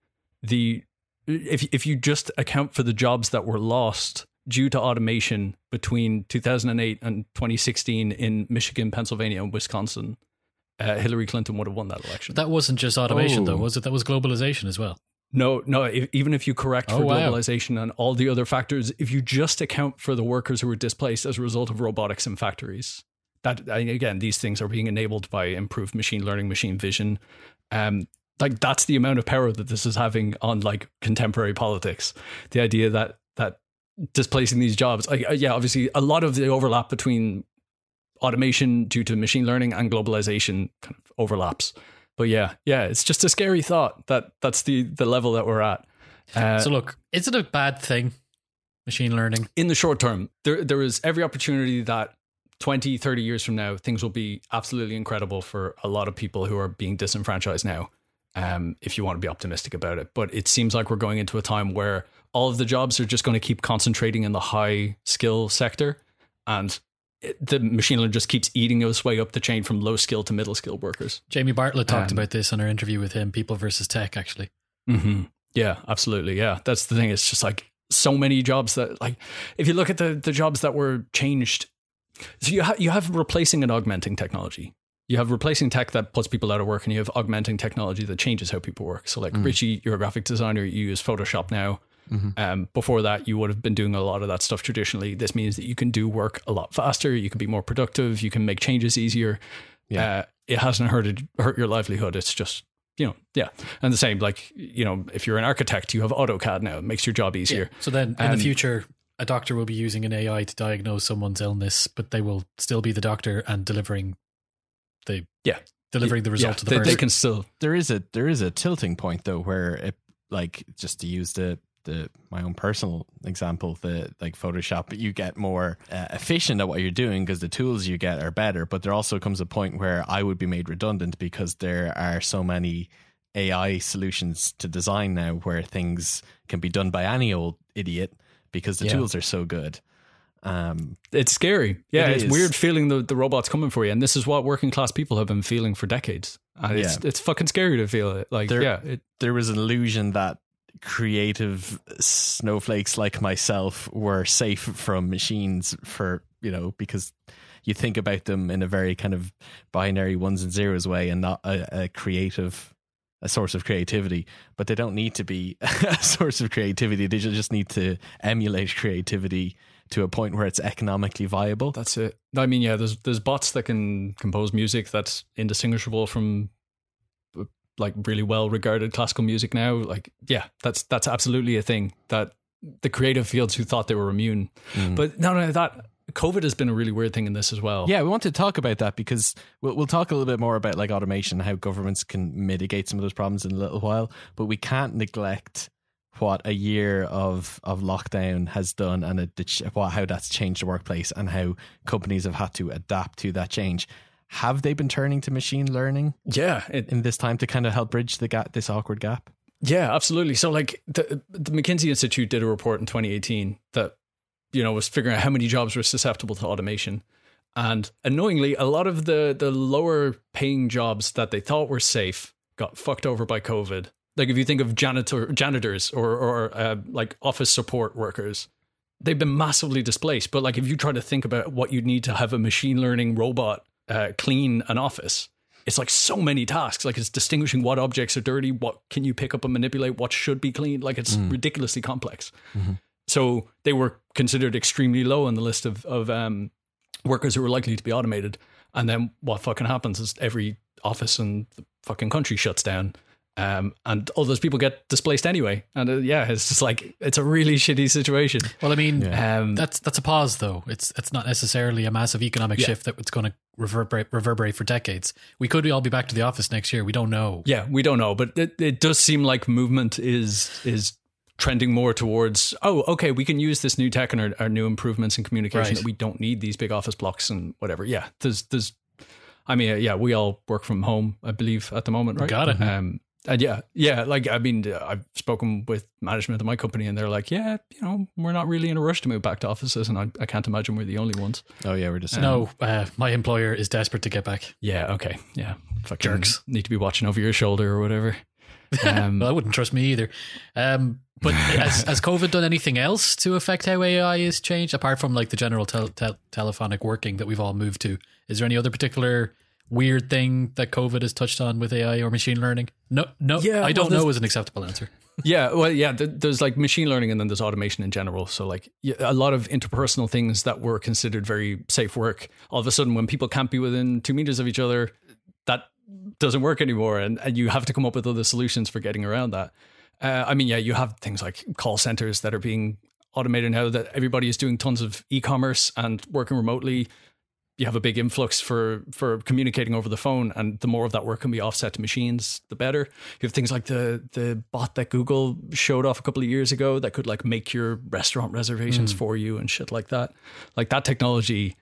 the if if you just account for the jobs that were lost due to automation between 2008 and 2016 in Michigan, Pennsylvania, and Wisconsin, uh, Hillary Clinton would have won that election. That wasn't just automation, Oh. though, was it? That was globalization as well. No, no. If, even if you correct Oh, for wow. globalization and all the other factors, if you just account for the workers who were displaced as a result of robotics in factories, that again, these things are being enabled by improved machine learning, machine vision. Um, like that's the amount of power that this is having on like contemporary politics. The idea that that displacing these jobs, like, uh, yeah, obviously a lot of the overlap between automation due to machine learning and globalization kind of overlaps. But yeah, yeah, it's just a scary thought that that's the the level that we're at. Uh, so, look, is it a bad thing, machine learning? in the short term, there there is every opportunity that 20, 30 years from now, things will be absolutely incredible for a lot of people who are being disenfranchised now. Um, if you want to be optimistic about it, but it seems like we're going into a time where all of the jobs are just going to keep concentrating in the high skill sector, and the machine learning just keeps eating its way up the chain from low skill to middle skill workers. Jamie Bartlett talked Um, about this in our interview with him, People versus Tech, actually. Mm-hmm. Yeah, absolutely. Yeah, that's the thing. It's just like so many jobs that, like, if you look at the the jobs that were changed, so you have you have replacing and augmenting technology. you have replacing tech that puts people out of work, and you have augmenting technology that changes how people work. So, like Richie, you're a graphic designer, you use Photoshop now. Um, before that, you would have been doing a lot of that stuff traditionally. This means that you can do work a lot faster, you can be more productive, you can make changes easier. Yeah. Uh, it hasn't hurt hurt your livelihood. It's just you know, yeah. And the same, like you know, if you're an architect, you have AutoCAD now. It makes your job easier. So then in Um, the future, a doctor will be using an AI to diagnose someone's illness, but they will still be the doctor and delivering the Yeah. delivering the result yeah, to the they, person. they can still there is a there is a tilting point though where it like just to use the the my own personal example the like photoshop you get more uh, efficient at what you're doing because the tools you get are better but there also comes a point where i would be made redundant because there are so many ai solutions to design now where things can be done by any old idiot because the Yeah. tools are so good um It's scary. Yeah, It it's is. weird feeling the, the robots coming for you. And this is what working class people have been feeling for decades. And it's, Yeah. it's fucking scary to feel it. Like, There- yeah, it, there was an illusion that creative snowflakes like myself were safe from machines for you know because you think about them in a very kind of binary ones and zeros way and not a, a creative a source of creativity. But they don't need to be a source of creativity. They just need to emulate creativity to a point where it's economically viable. That's it. I mean, yeah, there's there's bots that can compose music that's indistinguishable from like really well regarded classical music now. Like, yeah, that's that's absolutely a thing that the creative fields who thought they were immune. Mm. But not only that, COVID has been a really weird thing in this as well. Yeah, we want to talk about that because we'll, we'll talk a little bit more about like automation, how governments can mitigate some of those problems in a little while. But we can't neglect what a year of of lockdown has done and it, the ch- what, how that's changed the workplace and how companies have had to adapt to that change. Have they been turning to machine learning yeah, it, in this time to kind of help bridge the gap, this awkward gap? Yeah, absolutely. So, like the the McKinsey Institute did a report in 2018 that you know was figuring out how many jobs were susceptible to automation, and annoyingly, a lot of the the lower paying jobs that they thought were safe got fucked over by COVID. Like if you think of janitor janitors or or uh, like office support workers, they've been massively displaced. But like if you try to think about what you'd need to have a machine learning robot uh, clean an office, it's like so many tasks. Like it's distinguishing what objects are dirty, what can you pick up and manipulate, what should be cleaned. Like it's ridiculously complex. So they were considered extremely low on the list of of um, workers who were likely to be automated. And then what fucking happens is every office in the fucking country shuts down. Um, and all those people get displaced anyway. And uh, yeah, it's just like, it's a really shitty situation. well, I mean, Um, that's that's a pause though. It's it's not necessarily a massive economic Yeah. shift that it's going to reverberate reverberate for decades. We could all be back to the office next year. We don't know. Yeah, we don't know, but it, it does seem like movement is is trending more towards oh okay we can use this new tech and our, our new improvements in communication Right. that we don't need these big office blocks and whatever yeah there's there's i mean uh, yeah we all work from home i believe at the moment right Got it. um and yeah yeah like i mean uh, i've spoken with management of my company and they're like yeah you know we're not really in a rush to move back to offices and i, I can't imagine we're the only ones Oh yeah, we're just No, uh, my employer is desperate to get back. yeah okay yeah fucking Jerks. need to be watching over your shoulder or whatever um Well, I wouldn't trust me either. Um, but has, has COVID done anything else to affect how AI is changed apart from like the general tel- tel- telephonic working that we've all moved to? Is there any other particular weird thing that COVID has touched on with AI or machine learning? No, no. Yeah, I don't there's- know is an acceptable answer. Yeah, well, yeah. th- There's like machine learning, and then there's automation in general. So like a lot of interpersonal things that were considered very safe work, all of a sudden, when people can't be within two meters of each other, that doesn't work anymore, and, and you have to come up with other solutions for getting around that. Uh, I mean, yeah, you have things like call centers that are being automated now. That everybody is doing tons of e-commerce and working remotely. You have a big influx for for communicating over the phone, and the more of that work can be offset to machines, the better. You have things like the the bot that Google showed off a couple of years ago that could like make your restaurant reservations for you and shit like that. Like that technology,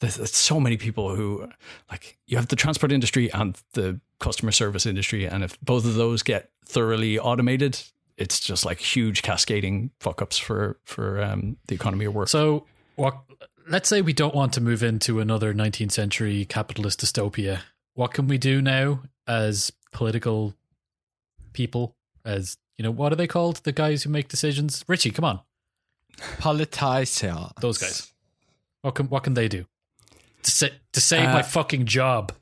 there's, there's so many people who like you have the transport industry and the customer service industry, and if both of those get thoroughly automated, it's just like huge cascading fuck ups for for um, the economy of work. So, what? Let's say we don't want to move into another 19th century capitalist dystopia. What can we do now as political people? As you know, what are they called? The guys who make decisions. Richie, come on, politician. those guys. What can what can they do to, sa- to save my Uh, fucking job?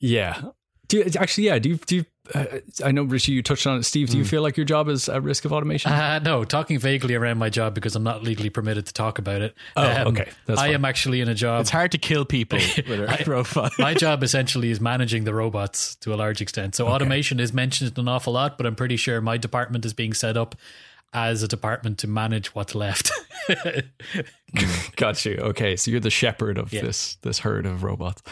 Yeah. Do you, actually, yeah. Do you, do you, I know, Richie, you touched on it. Steve, do you feel like your job is at risk of automation? Uh, no, talking vaguely around my job because I'm not legally permitted to talk about it. Um, Oh, okay. That's I fine. am actually in a job. It's hard to kill people with a robot. my job essentially is managing the robots to a large extent. So automation is mentioned an awful lot, but I'm pretty sure my department is being set up as a department to manage what's left. Got you. Okay, so you're the shepherd of Yeah. this this herd of robots.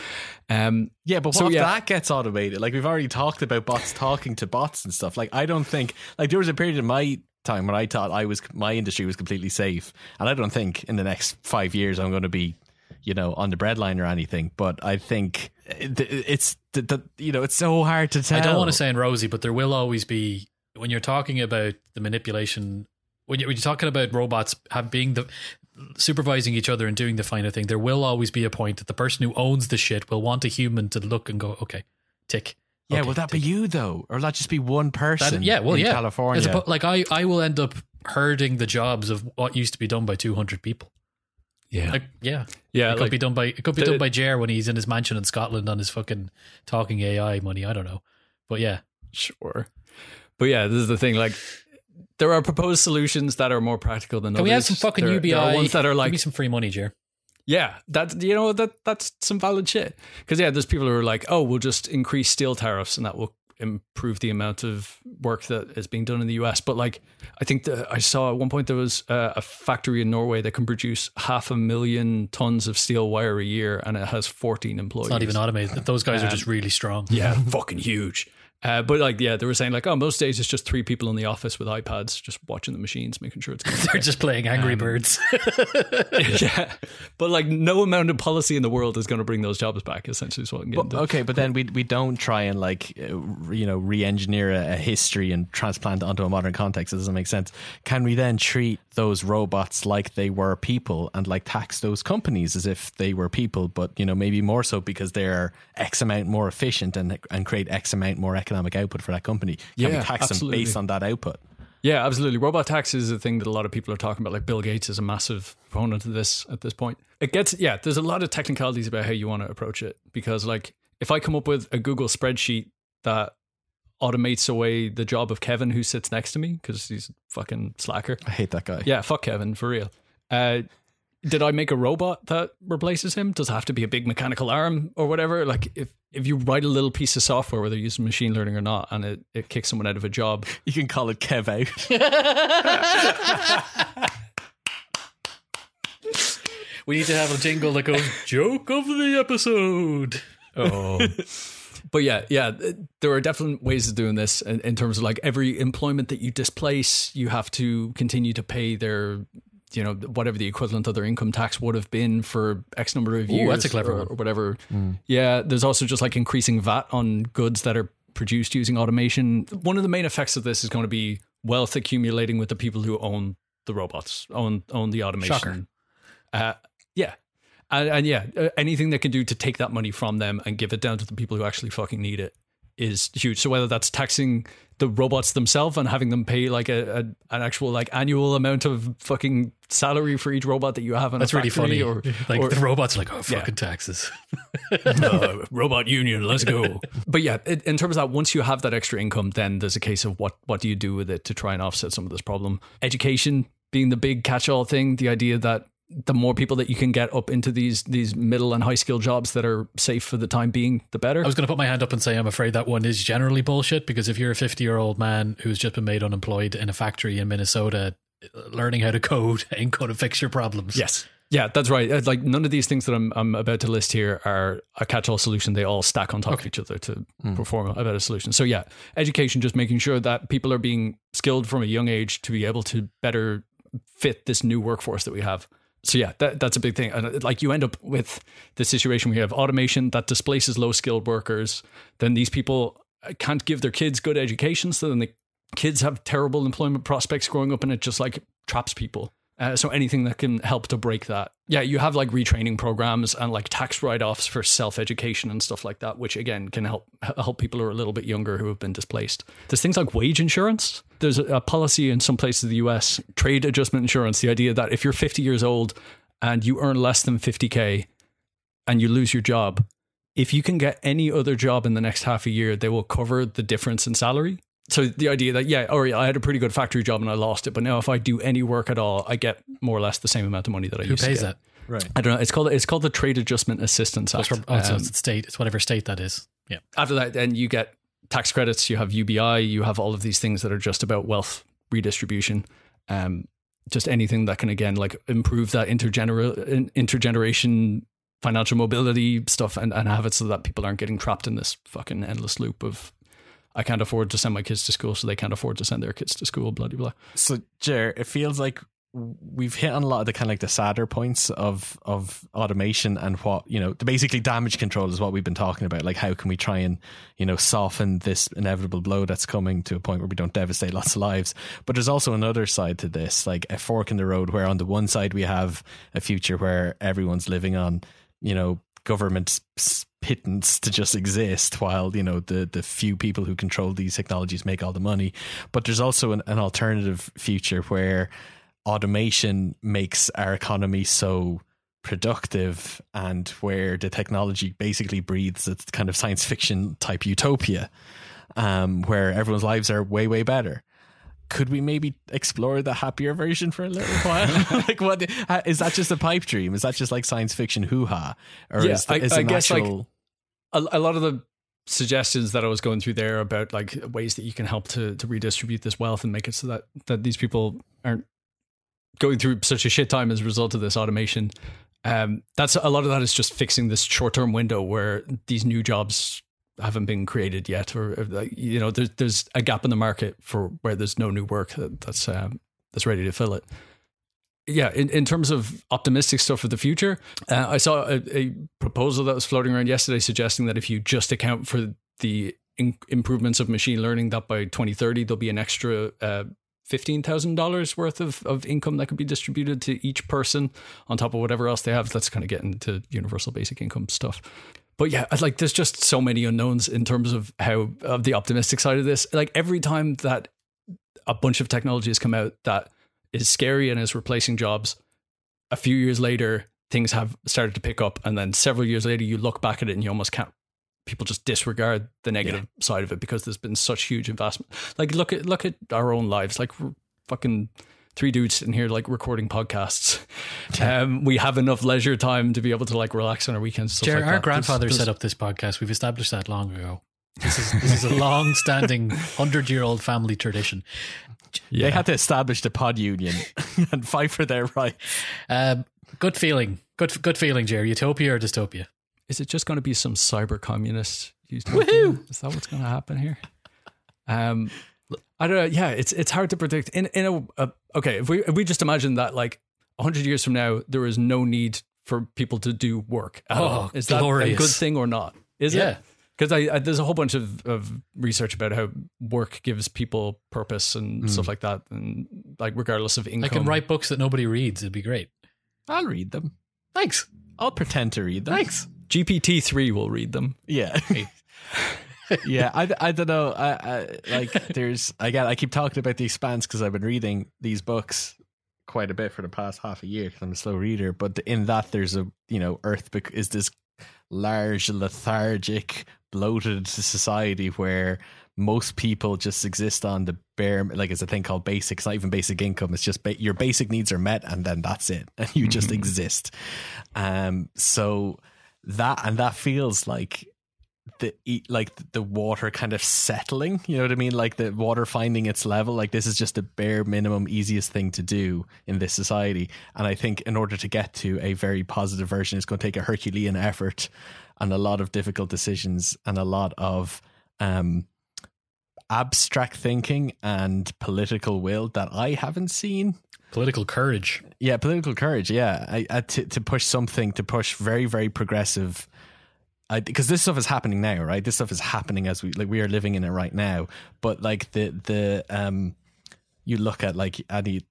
Um, Yeah, but what So, if yeah. that gets automated? Like we've already talked about bots talking to bots and stuff. Like I don't think like there was a period in my time when I thought I was my industry was completely safe, and I don't think in the next five years I'm going to be, you know, on the breadline or anything. But I think it's the, the you know it's so hard to tell. I don't want to sound rosy, but there will always be when you're talking about the manipulation. When you're, when you're talking about robots have, being the supervising each other and doing the finer thing, there will always be a point that the person who owns the shit will want a human to look and go, okay, tick. Yeah, Okay, will that tick. be you though, or will that just be one person? That- yeah, well, in yeah. California. As oppo- like I, I will end up herding the jobs of what used to be done by 200 people. yeah, Like, yeah, yeah. it could Like, be done by it could be the- done by Jer when he's in his mansion in Scotland on his fucking talking AI money. I don't know, but yeah, sure, but yeah, this is the thing. Like, there are proposed solutions that are more practical than can others. we have some fucking there, UBI? There are ones that are like Give me some free money, Jer. Yeah, that you know that that's some valid shit. Because yeah, there's people who are like, oh, we'll just increase steel tariffs and that will improve the amount of work that is being done in the US. But like, I think that I saw at one point there was uh, a factory in Norway that can produce half a million tons of steel wire a year, and it has 14 employees. It's not even automated. Those guys are just really strong. Yeah, fucking huge. Uh, but like, yeah, they were saying like, oh, most days it's just three people in the office with iPads, just watching the machines, making sure it's going. They're just playing Angry Birds. yeah, but like, no amount of policy in the world is going to bring those jobs back. Essentially, is what I'm getting. But, okay, but then we we don't try and like uh, you know re-engineer a, a history and transplant it onto a modern context. It doesn't make sense. Can we then treat those robots like they were people and like tax those companies as if they were people, but you know maybe more so because they're X amount more efficient and and create X amount more economic output for that company? Can Yeah, we tax absolutely. them based on that output? Yeah, absolutely. Robot tax is a thing that a lot of people are talking about. Like Bill Gates is a massive proponent of this at this point. It gets, yeah, there's a lot of technicalities about how you want to approach it because, like, if I come up with a Google spreadsheet that automates away the job of Kevin who sits next to me because he's a fucking slacker. I hate that guy. Yeah, fuck Kevin for real. Uh, did I make a robot that replaces him? Does it have to be a big mechanical arm or whatever? Like, if if you write a little piece of software, whether you're using machine learning or not, and it, it kicks someone out of a job, You can call it Kev out. we need to have a jingle that goes "Joke of the episode." Oh. but yeah, yeah, there are definite ways of doing this in, in terms of like every employment that you displace, you have to continue to pay their, you know, whatever the equivalent of their income tax would have been for X number of Ooh, years. that's a clever or, one. or whatever. Yeah, there's also just like increasing VAT on goods that are produced using automation. One of the main effects of this is going to be wealth accumulating with the people who own the robots, own own the automation. Shocker. Uh, yeah. And, and yeah, anything that can do to take that money from them and give it down to the people who actually fucking need it is huge. So whether that's taxing the robots themselves and having them pay like a, a an actual like annual amount of fucking salary for each robot that you have in That's really funny. or, like or the robots like, "Oh, Yeah. fucking taxes." uh, robot union, let's go. but yeah, it, in terms of that, once you have that extra income, then there's a case of what what do you do with it to try and offset some of this problem. Education being the big catch-all thing, the idea that the more people that you can get up into these these middle and high skill jobs that are safe for the time being, the better. I was going to put my hand up and say I'm afraid that one is generally bullshit because if you're a 50 year old man who's just been made unemployed in a factory in Minnesota, learning how to code ain't going to fix your problems. Yes. Yeah, that's right. Uh, Like none of these things that I'm I'm about to list here are a catch-all solution. They all stack on top of each other to perform a better solution. So yeah, education, just making sure that people are being skilled from a young age to be able to better fit this new workforce that we have. So yeah, that, that's a big thing. And uh, like you end up with the situation where you have automation that displaces low skilled workers. Then these people uh, can't give their kids good education. So then the kids have terrible employment prospects growing up and it just like traps people. Uh, so anything that can help to break that. Yeah, you have like retraining programs and like tax write-offs for self-education and stuff like that, which again can help help people who are a little bit younger who have been displaced. There's things like wage insurance. There's a, a policy in some places of the US, trade adjustment insurance, the idea that if you're 50 years old and you earn less than 50k and you lose your job, if you can get any other job in the next half a year, they will cover the difference in salary. So the idea that yeah, or I had a pretty good factory job and I lost it, but now if I do any work at all, I get more or less the same amount of money that I Who used pays to get. that? Right. I don't know. It's called it's called the Trade Adjustment Assistance Act. it's, from, oh, so Um, it's state. It's whatever state that is. Yeah. after that, then you get tax credits. You have UBI. You have all of these things that are just about wealth redistribution. Um, just anything that can again like improve that intergener- intergeneration financial mobility stuff and, and have it so that people aren't getting trapped in this fucking endless loop of I can't afford to send my kids to school, so they can't afford to send their kids to school. Blah blah blah. So, Jer, it feels like we've hit on a lot of the kind of like the sadder points of of automation and what you know basically damage control is what we've been talking about like how can we try and you know soften this inevitable blow that's coming to a point where we don't devastate lots of lives but there's also another side to this like a fork in the road where on the one side we have a future where everyone's living on you know government pittance to just exist while you know the the few people who control these technologies make all the money. But there's also an, an alternative future where automation makes our economy so productive and where the technology basically breathes a kind of science fiction type utopia um, where everyone's lives are way way better could we maybe explore the happier version for a little while? like, what is that? Just a pipe dream? Is that just like science fiction hoo ha? Or Yeah, is, the, I- is I guess, like, a, a lot of the suggestions that I was going through there about like ways that you can help to to redistribute this wealth and make it so that that these people aren't going through such a shit time as a result of this automation. Um, that's a lot of that is just fixing this short term window where these new jobs haven't been created yet, or, you know, there's there's a gap in the market for where there's no new work that, that's um, that's ready to fill it. Yeah, in, in terms of optimistic stuff for the future, uh, I saw a, a proposal that was floating around yesterday suggesting that if you just account for the in- improvements of machine learning, that by 2030 there'll be an extra uh, $15,000 worth of, of income that could be distributed to each person on top of whatever else they have. That's kind of getting to universal basic income stuff. But yeah, uh, like there's just so many unknowns in terms of how of the optimistic side of this. Like every time that a bunch of technology has come out that is scary and is replacing jobs, a few years later things have started to pick up, and then several years later you look back at it and you almost can't. People just disregard the negative side of it because there's been such huge investment. Like look at look at our own lives. Like we're fucking three dudes in here like recording podcasts. Um, we have enough leisure time to be able to like relax on our weekends. Stuff Jer, like our that. grandfather There's- set up this podcast. We've established that long ago. This is this is a long standing hundred year old family tradition. Yeah. They had to establish the pod union and fight for their right. Um, good feeling. Good good feeling, Jerry. Utopia or dystopia? Is it just going to be some cyber communist? Woohoo! Is that what's going to happen here? Um, I don't know. Yeah, it's it's hard to predict. In in a, a okay, if we if we just imagine that like hundred years from now, there is no need for people to do work. At Oh, all. Is that a good thing or not? Is Yeah. it? Because I, I there's a whole bunch of, of research about how work gives people purpose and hmm. stuff like that, and like regardless of income. I can write books that nobody reads. It'd be great. I'll read them. Thanks. I'll pretend to read them. Thanks. GPT three will read them. Yeah. yeah, I, I don't know. I, I like there's again. I keep talking about the expanse because I've been reading these books quite a bit for the past half a year because I'm a slow reader. But in that, there's a you know, Earth bec- is this large, lethargic, bloated society where most people just exist on the bare like it's a thing called basic. It's not even basic income. It's just ba- your basic needs are met, and then that's it, and you just exist. Um, so that and that feels like the like the water kind of settling you know what i mean like the water finding its level like this is just the bare minimum easiest thing to do in this society and i think in order to get to a very positive version it's going to take a herculean effort and a lot of difficult decisions and a lot of um abstract thinking and political will that i haven't seen Political courage. yeah, political courage. Yeah, I, I, to to push something to push very very progressive. Because this stuff is happening now, right? This stuff is happening as we like we are living in it right now. But like the the um, you look at like any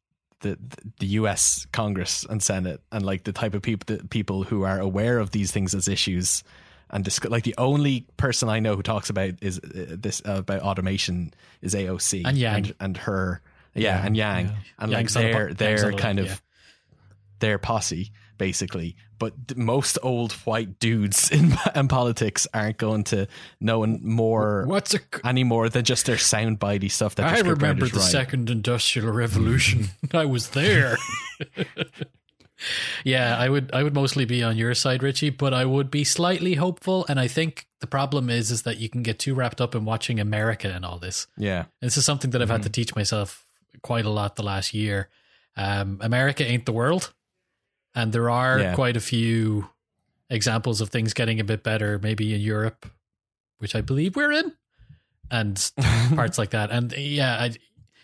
the the U.S. Congress and Senate and like the type of people the people who are aware of these things as issues and discuss, like the only person I know who talks about is uh, this uh, about automation is AOC And Yang. and, and her yeah, and Yang and Yang's like their their kind of yeah. their posse basically. But most old white dudes in, in politics aren't going to know more What's a? any more than just their soundbitey stuff. That I remember the write. second industrial revolution. I was there. yeah, I would I would mostly be on your side, Richie, but I would be slightly hopeful. And I think the problem is is that you can get too wrapped up in watching America and all this. Yeah, This is something that I've had to teach myself quite a lot the last year. Um, America ain't the world, and there are Yeah. quite a few examples of things getting a bit better, maybe in Europe, which I believe we're in, and parts like that. And yeah, I,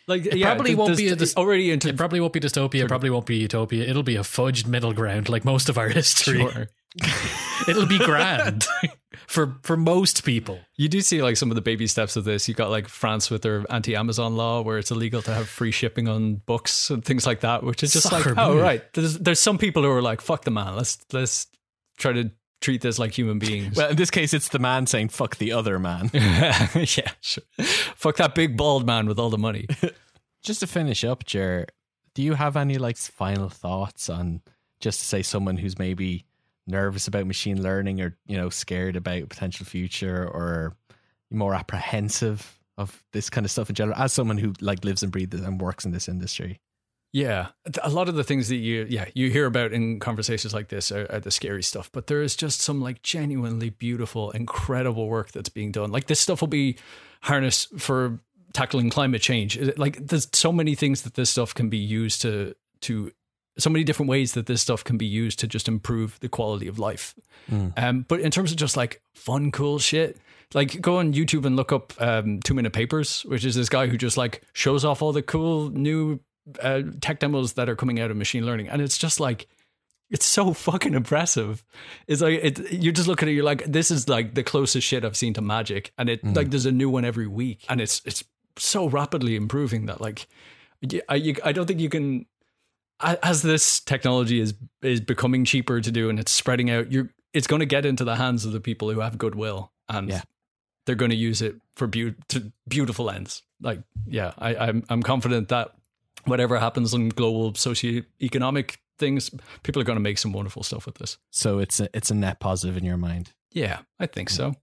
Like, It yeah, probably won't be a already into it probably won't be dystopia. It probably won't be utopia. It'll be a fudged middle ground, like most of our history. Sure. It'll be grand for for most people. You do see like some of the baby steps of this. You got like France with their anti-Amazon law, where it's illegal to have free shipping on books and things like that, which is just Soccer like, oh right. There's there's some people who are like, fuck the man. Let's let's try to treat this like human beings. well, in this case, it's the man saying "fuck the other man." yeah, sure. Fuck that big bald man with all the money. just to finish up, Jer, do you have any like final thoughts on just to say someone who's maybe nervous about machine learning or you know scared about potential future or more apprehensive of this kind of stuff in general as someone who like lives and breathes and works in this industry Yeah, a lot of the things that you yeah you hear about in conversations like this are, are the scary stuff, but there is just some like genuinely beautiful, incredible work that's being done. Like this stuff will be harnessed for tackling climate change. Like there's so many things that this stuff can be used to to so many different ways that this stuff can be used to just improve the quality of life. Um, but in terms of just like fun, cool shit, like go on YouTube and look up um, Two Minute Papers, which is this guy who just like shows off all the cool new uh, tech demos that are coming out of machine learning, and it's just like it's so fucking impressive. It's like it. You just look at it, you're like, this is like the closest shit I've seen to magic, and it like there's a new one every week, and it's it's so rapidly improving that like I you, I don't think you can as this technology is is becoming cheaper to do and it's spreading out. You're it's going to get into the hands of the people who have goodwill and Yeah. they're going to use it for to beautiful ends. Like yeah, I, I'm I'm confident that whatever happens in global socio-economic things, people are going to make some wonderful stuff with this. so it's a, it's a net positive in your mind Yeah, I think so.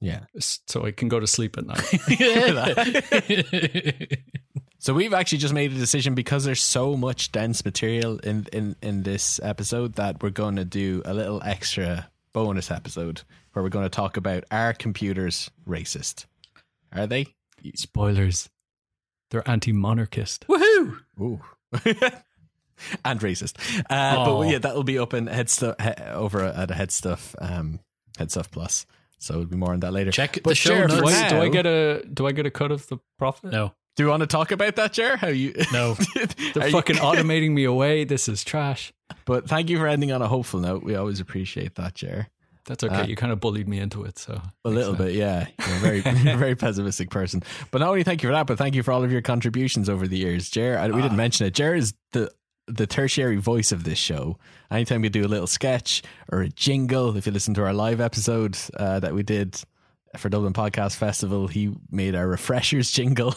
yeah So I can go to sleep at night. So we've actually just made a decision because there's so much dense material in in in this episode that we're going to do a little extra bonus episode where we're going to talk about are computers racist? Are they? Spoilers. They're anti-monarchist. Woohoo! Ooh. and racist. Uh, but yeah, that'll be up in head stuff he, over at Head Stuff um Head Stuff Plus. So it'll be more on that later. Check But the show Sheriff, Do. I, do I get a do I get a cut of the profit? No, Do you want to talk about that, Jer? How you no. They're Are you- fucking automating me away. This is trash. But thank you for ending on a hopeful note. We always appreciate that, Jer. That's okay. Uh, you kind of bullied me into it, so A little bit, yeah. You're a very, very pessimistic person. But not only thank you for that, but thank you for all of your contributions over the years. Jer, I- we didn't mention it. Jer is the the tertiary voice of this show. Anytime we do a little sketch or a jingle, if you listen to our live episode uh, that we did for Dublin Podcast Festival, he made our refreshers jingle.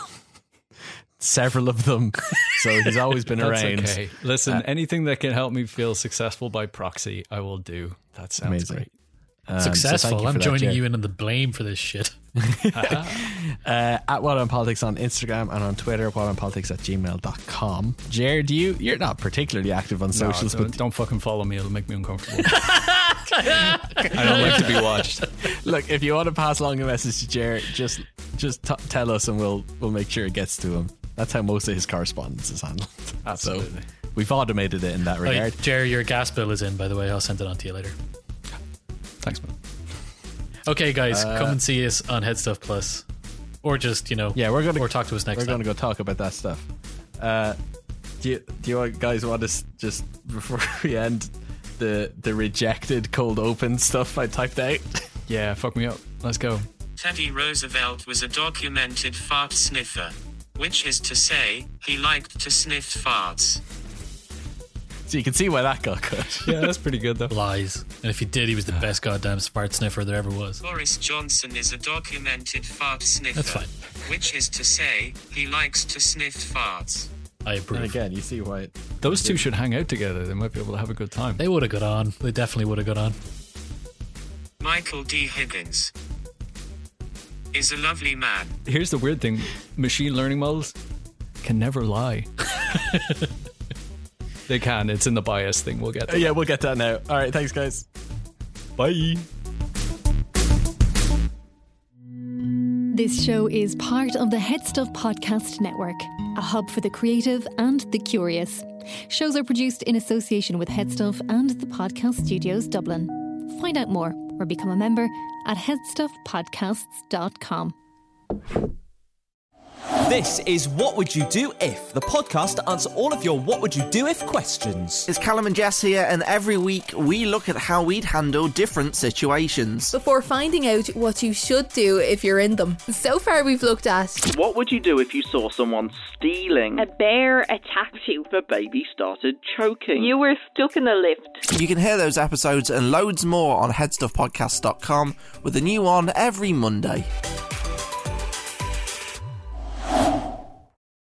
Several of them. So he's always been That's around. okay. Listen, Uh, anything that can help me feel successful by proxy, I will do. That sounds Amazing. great. Um, Successful. you I'm that, joining Jer. you in on the blame for this shit. uh, at Wild on Politics on Instagram and on Twitter, wildonpolitics at gmail.com. Jared, you, you're not particularly active on No, socials, don't, but don't fucking follow me. It'll make me uncomfortable. I don't like to be watched. look, if you want to pass along a message to Jared, just just t- tell us and we'll we'll make sure it gets to him. That's how most of his correspondence is handled. Absolutely. So we've automated it in that Oh, regard. Jerry, your gas bill is in, by the way. I'll send it on to you later. Thanks, man. Okay, guys, Uh, come and see us on Head Stuff Plus, or just you know, Yeah, we're gonna or talk to us next we're time. going to go talk about that stuff. Uh, do you, do you guys want to just before we end the the rejected cold open stuff I typed out? Yeah, fuck me up. Let's go. Teddy Roosevelt was a documented fart sniffer. Which is to say, he liked to sniff farts. So you can see why that got cut. Yeah, that's pretty good though. Lies. And if he did, he was the ah. best goddamn fart sniffer there ever was. Boris Johnson is a documented fart sniffer. That's fine. Which is to say, he likes to sniff farts. I approve. And again, you see why. it, Those two should hang out together. They might be able to have a good time. They would have got on. They definitely would have got on. Michael D. Higgins is a lovely man. Here's the weird thing machine learning models can never lie. they can. It's in the bias thing. We'll get to Yeah, we'll get that now. All right, thanks, guys. Bye. This show is part of the Head Stuff Podcast Network, a hub for the creative and the curious. Shows are produced in association with Headstuff and the Podcast Studios Dublin. Find out more or become a member at headstuffpodcasts.com. This is What Would You Do If, the podcast to answer all of your What Would You Do If questions. It's Callum and Jess here, and every week we look at how we'd handle different situations. before finding out what you should do if you're in them. So far, we've looked at What would you do if you saw someone stealing? A bear attacked you. The baby started choking. You were stuck in a lift. You can hear those episodes and loads more on headstuffpodcast.com with a new one every Monday.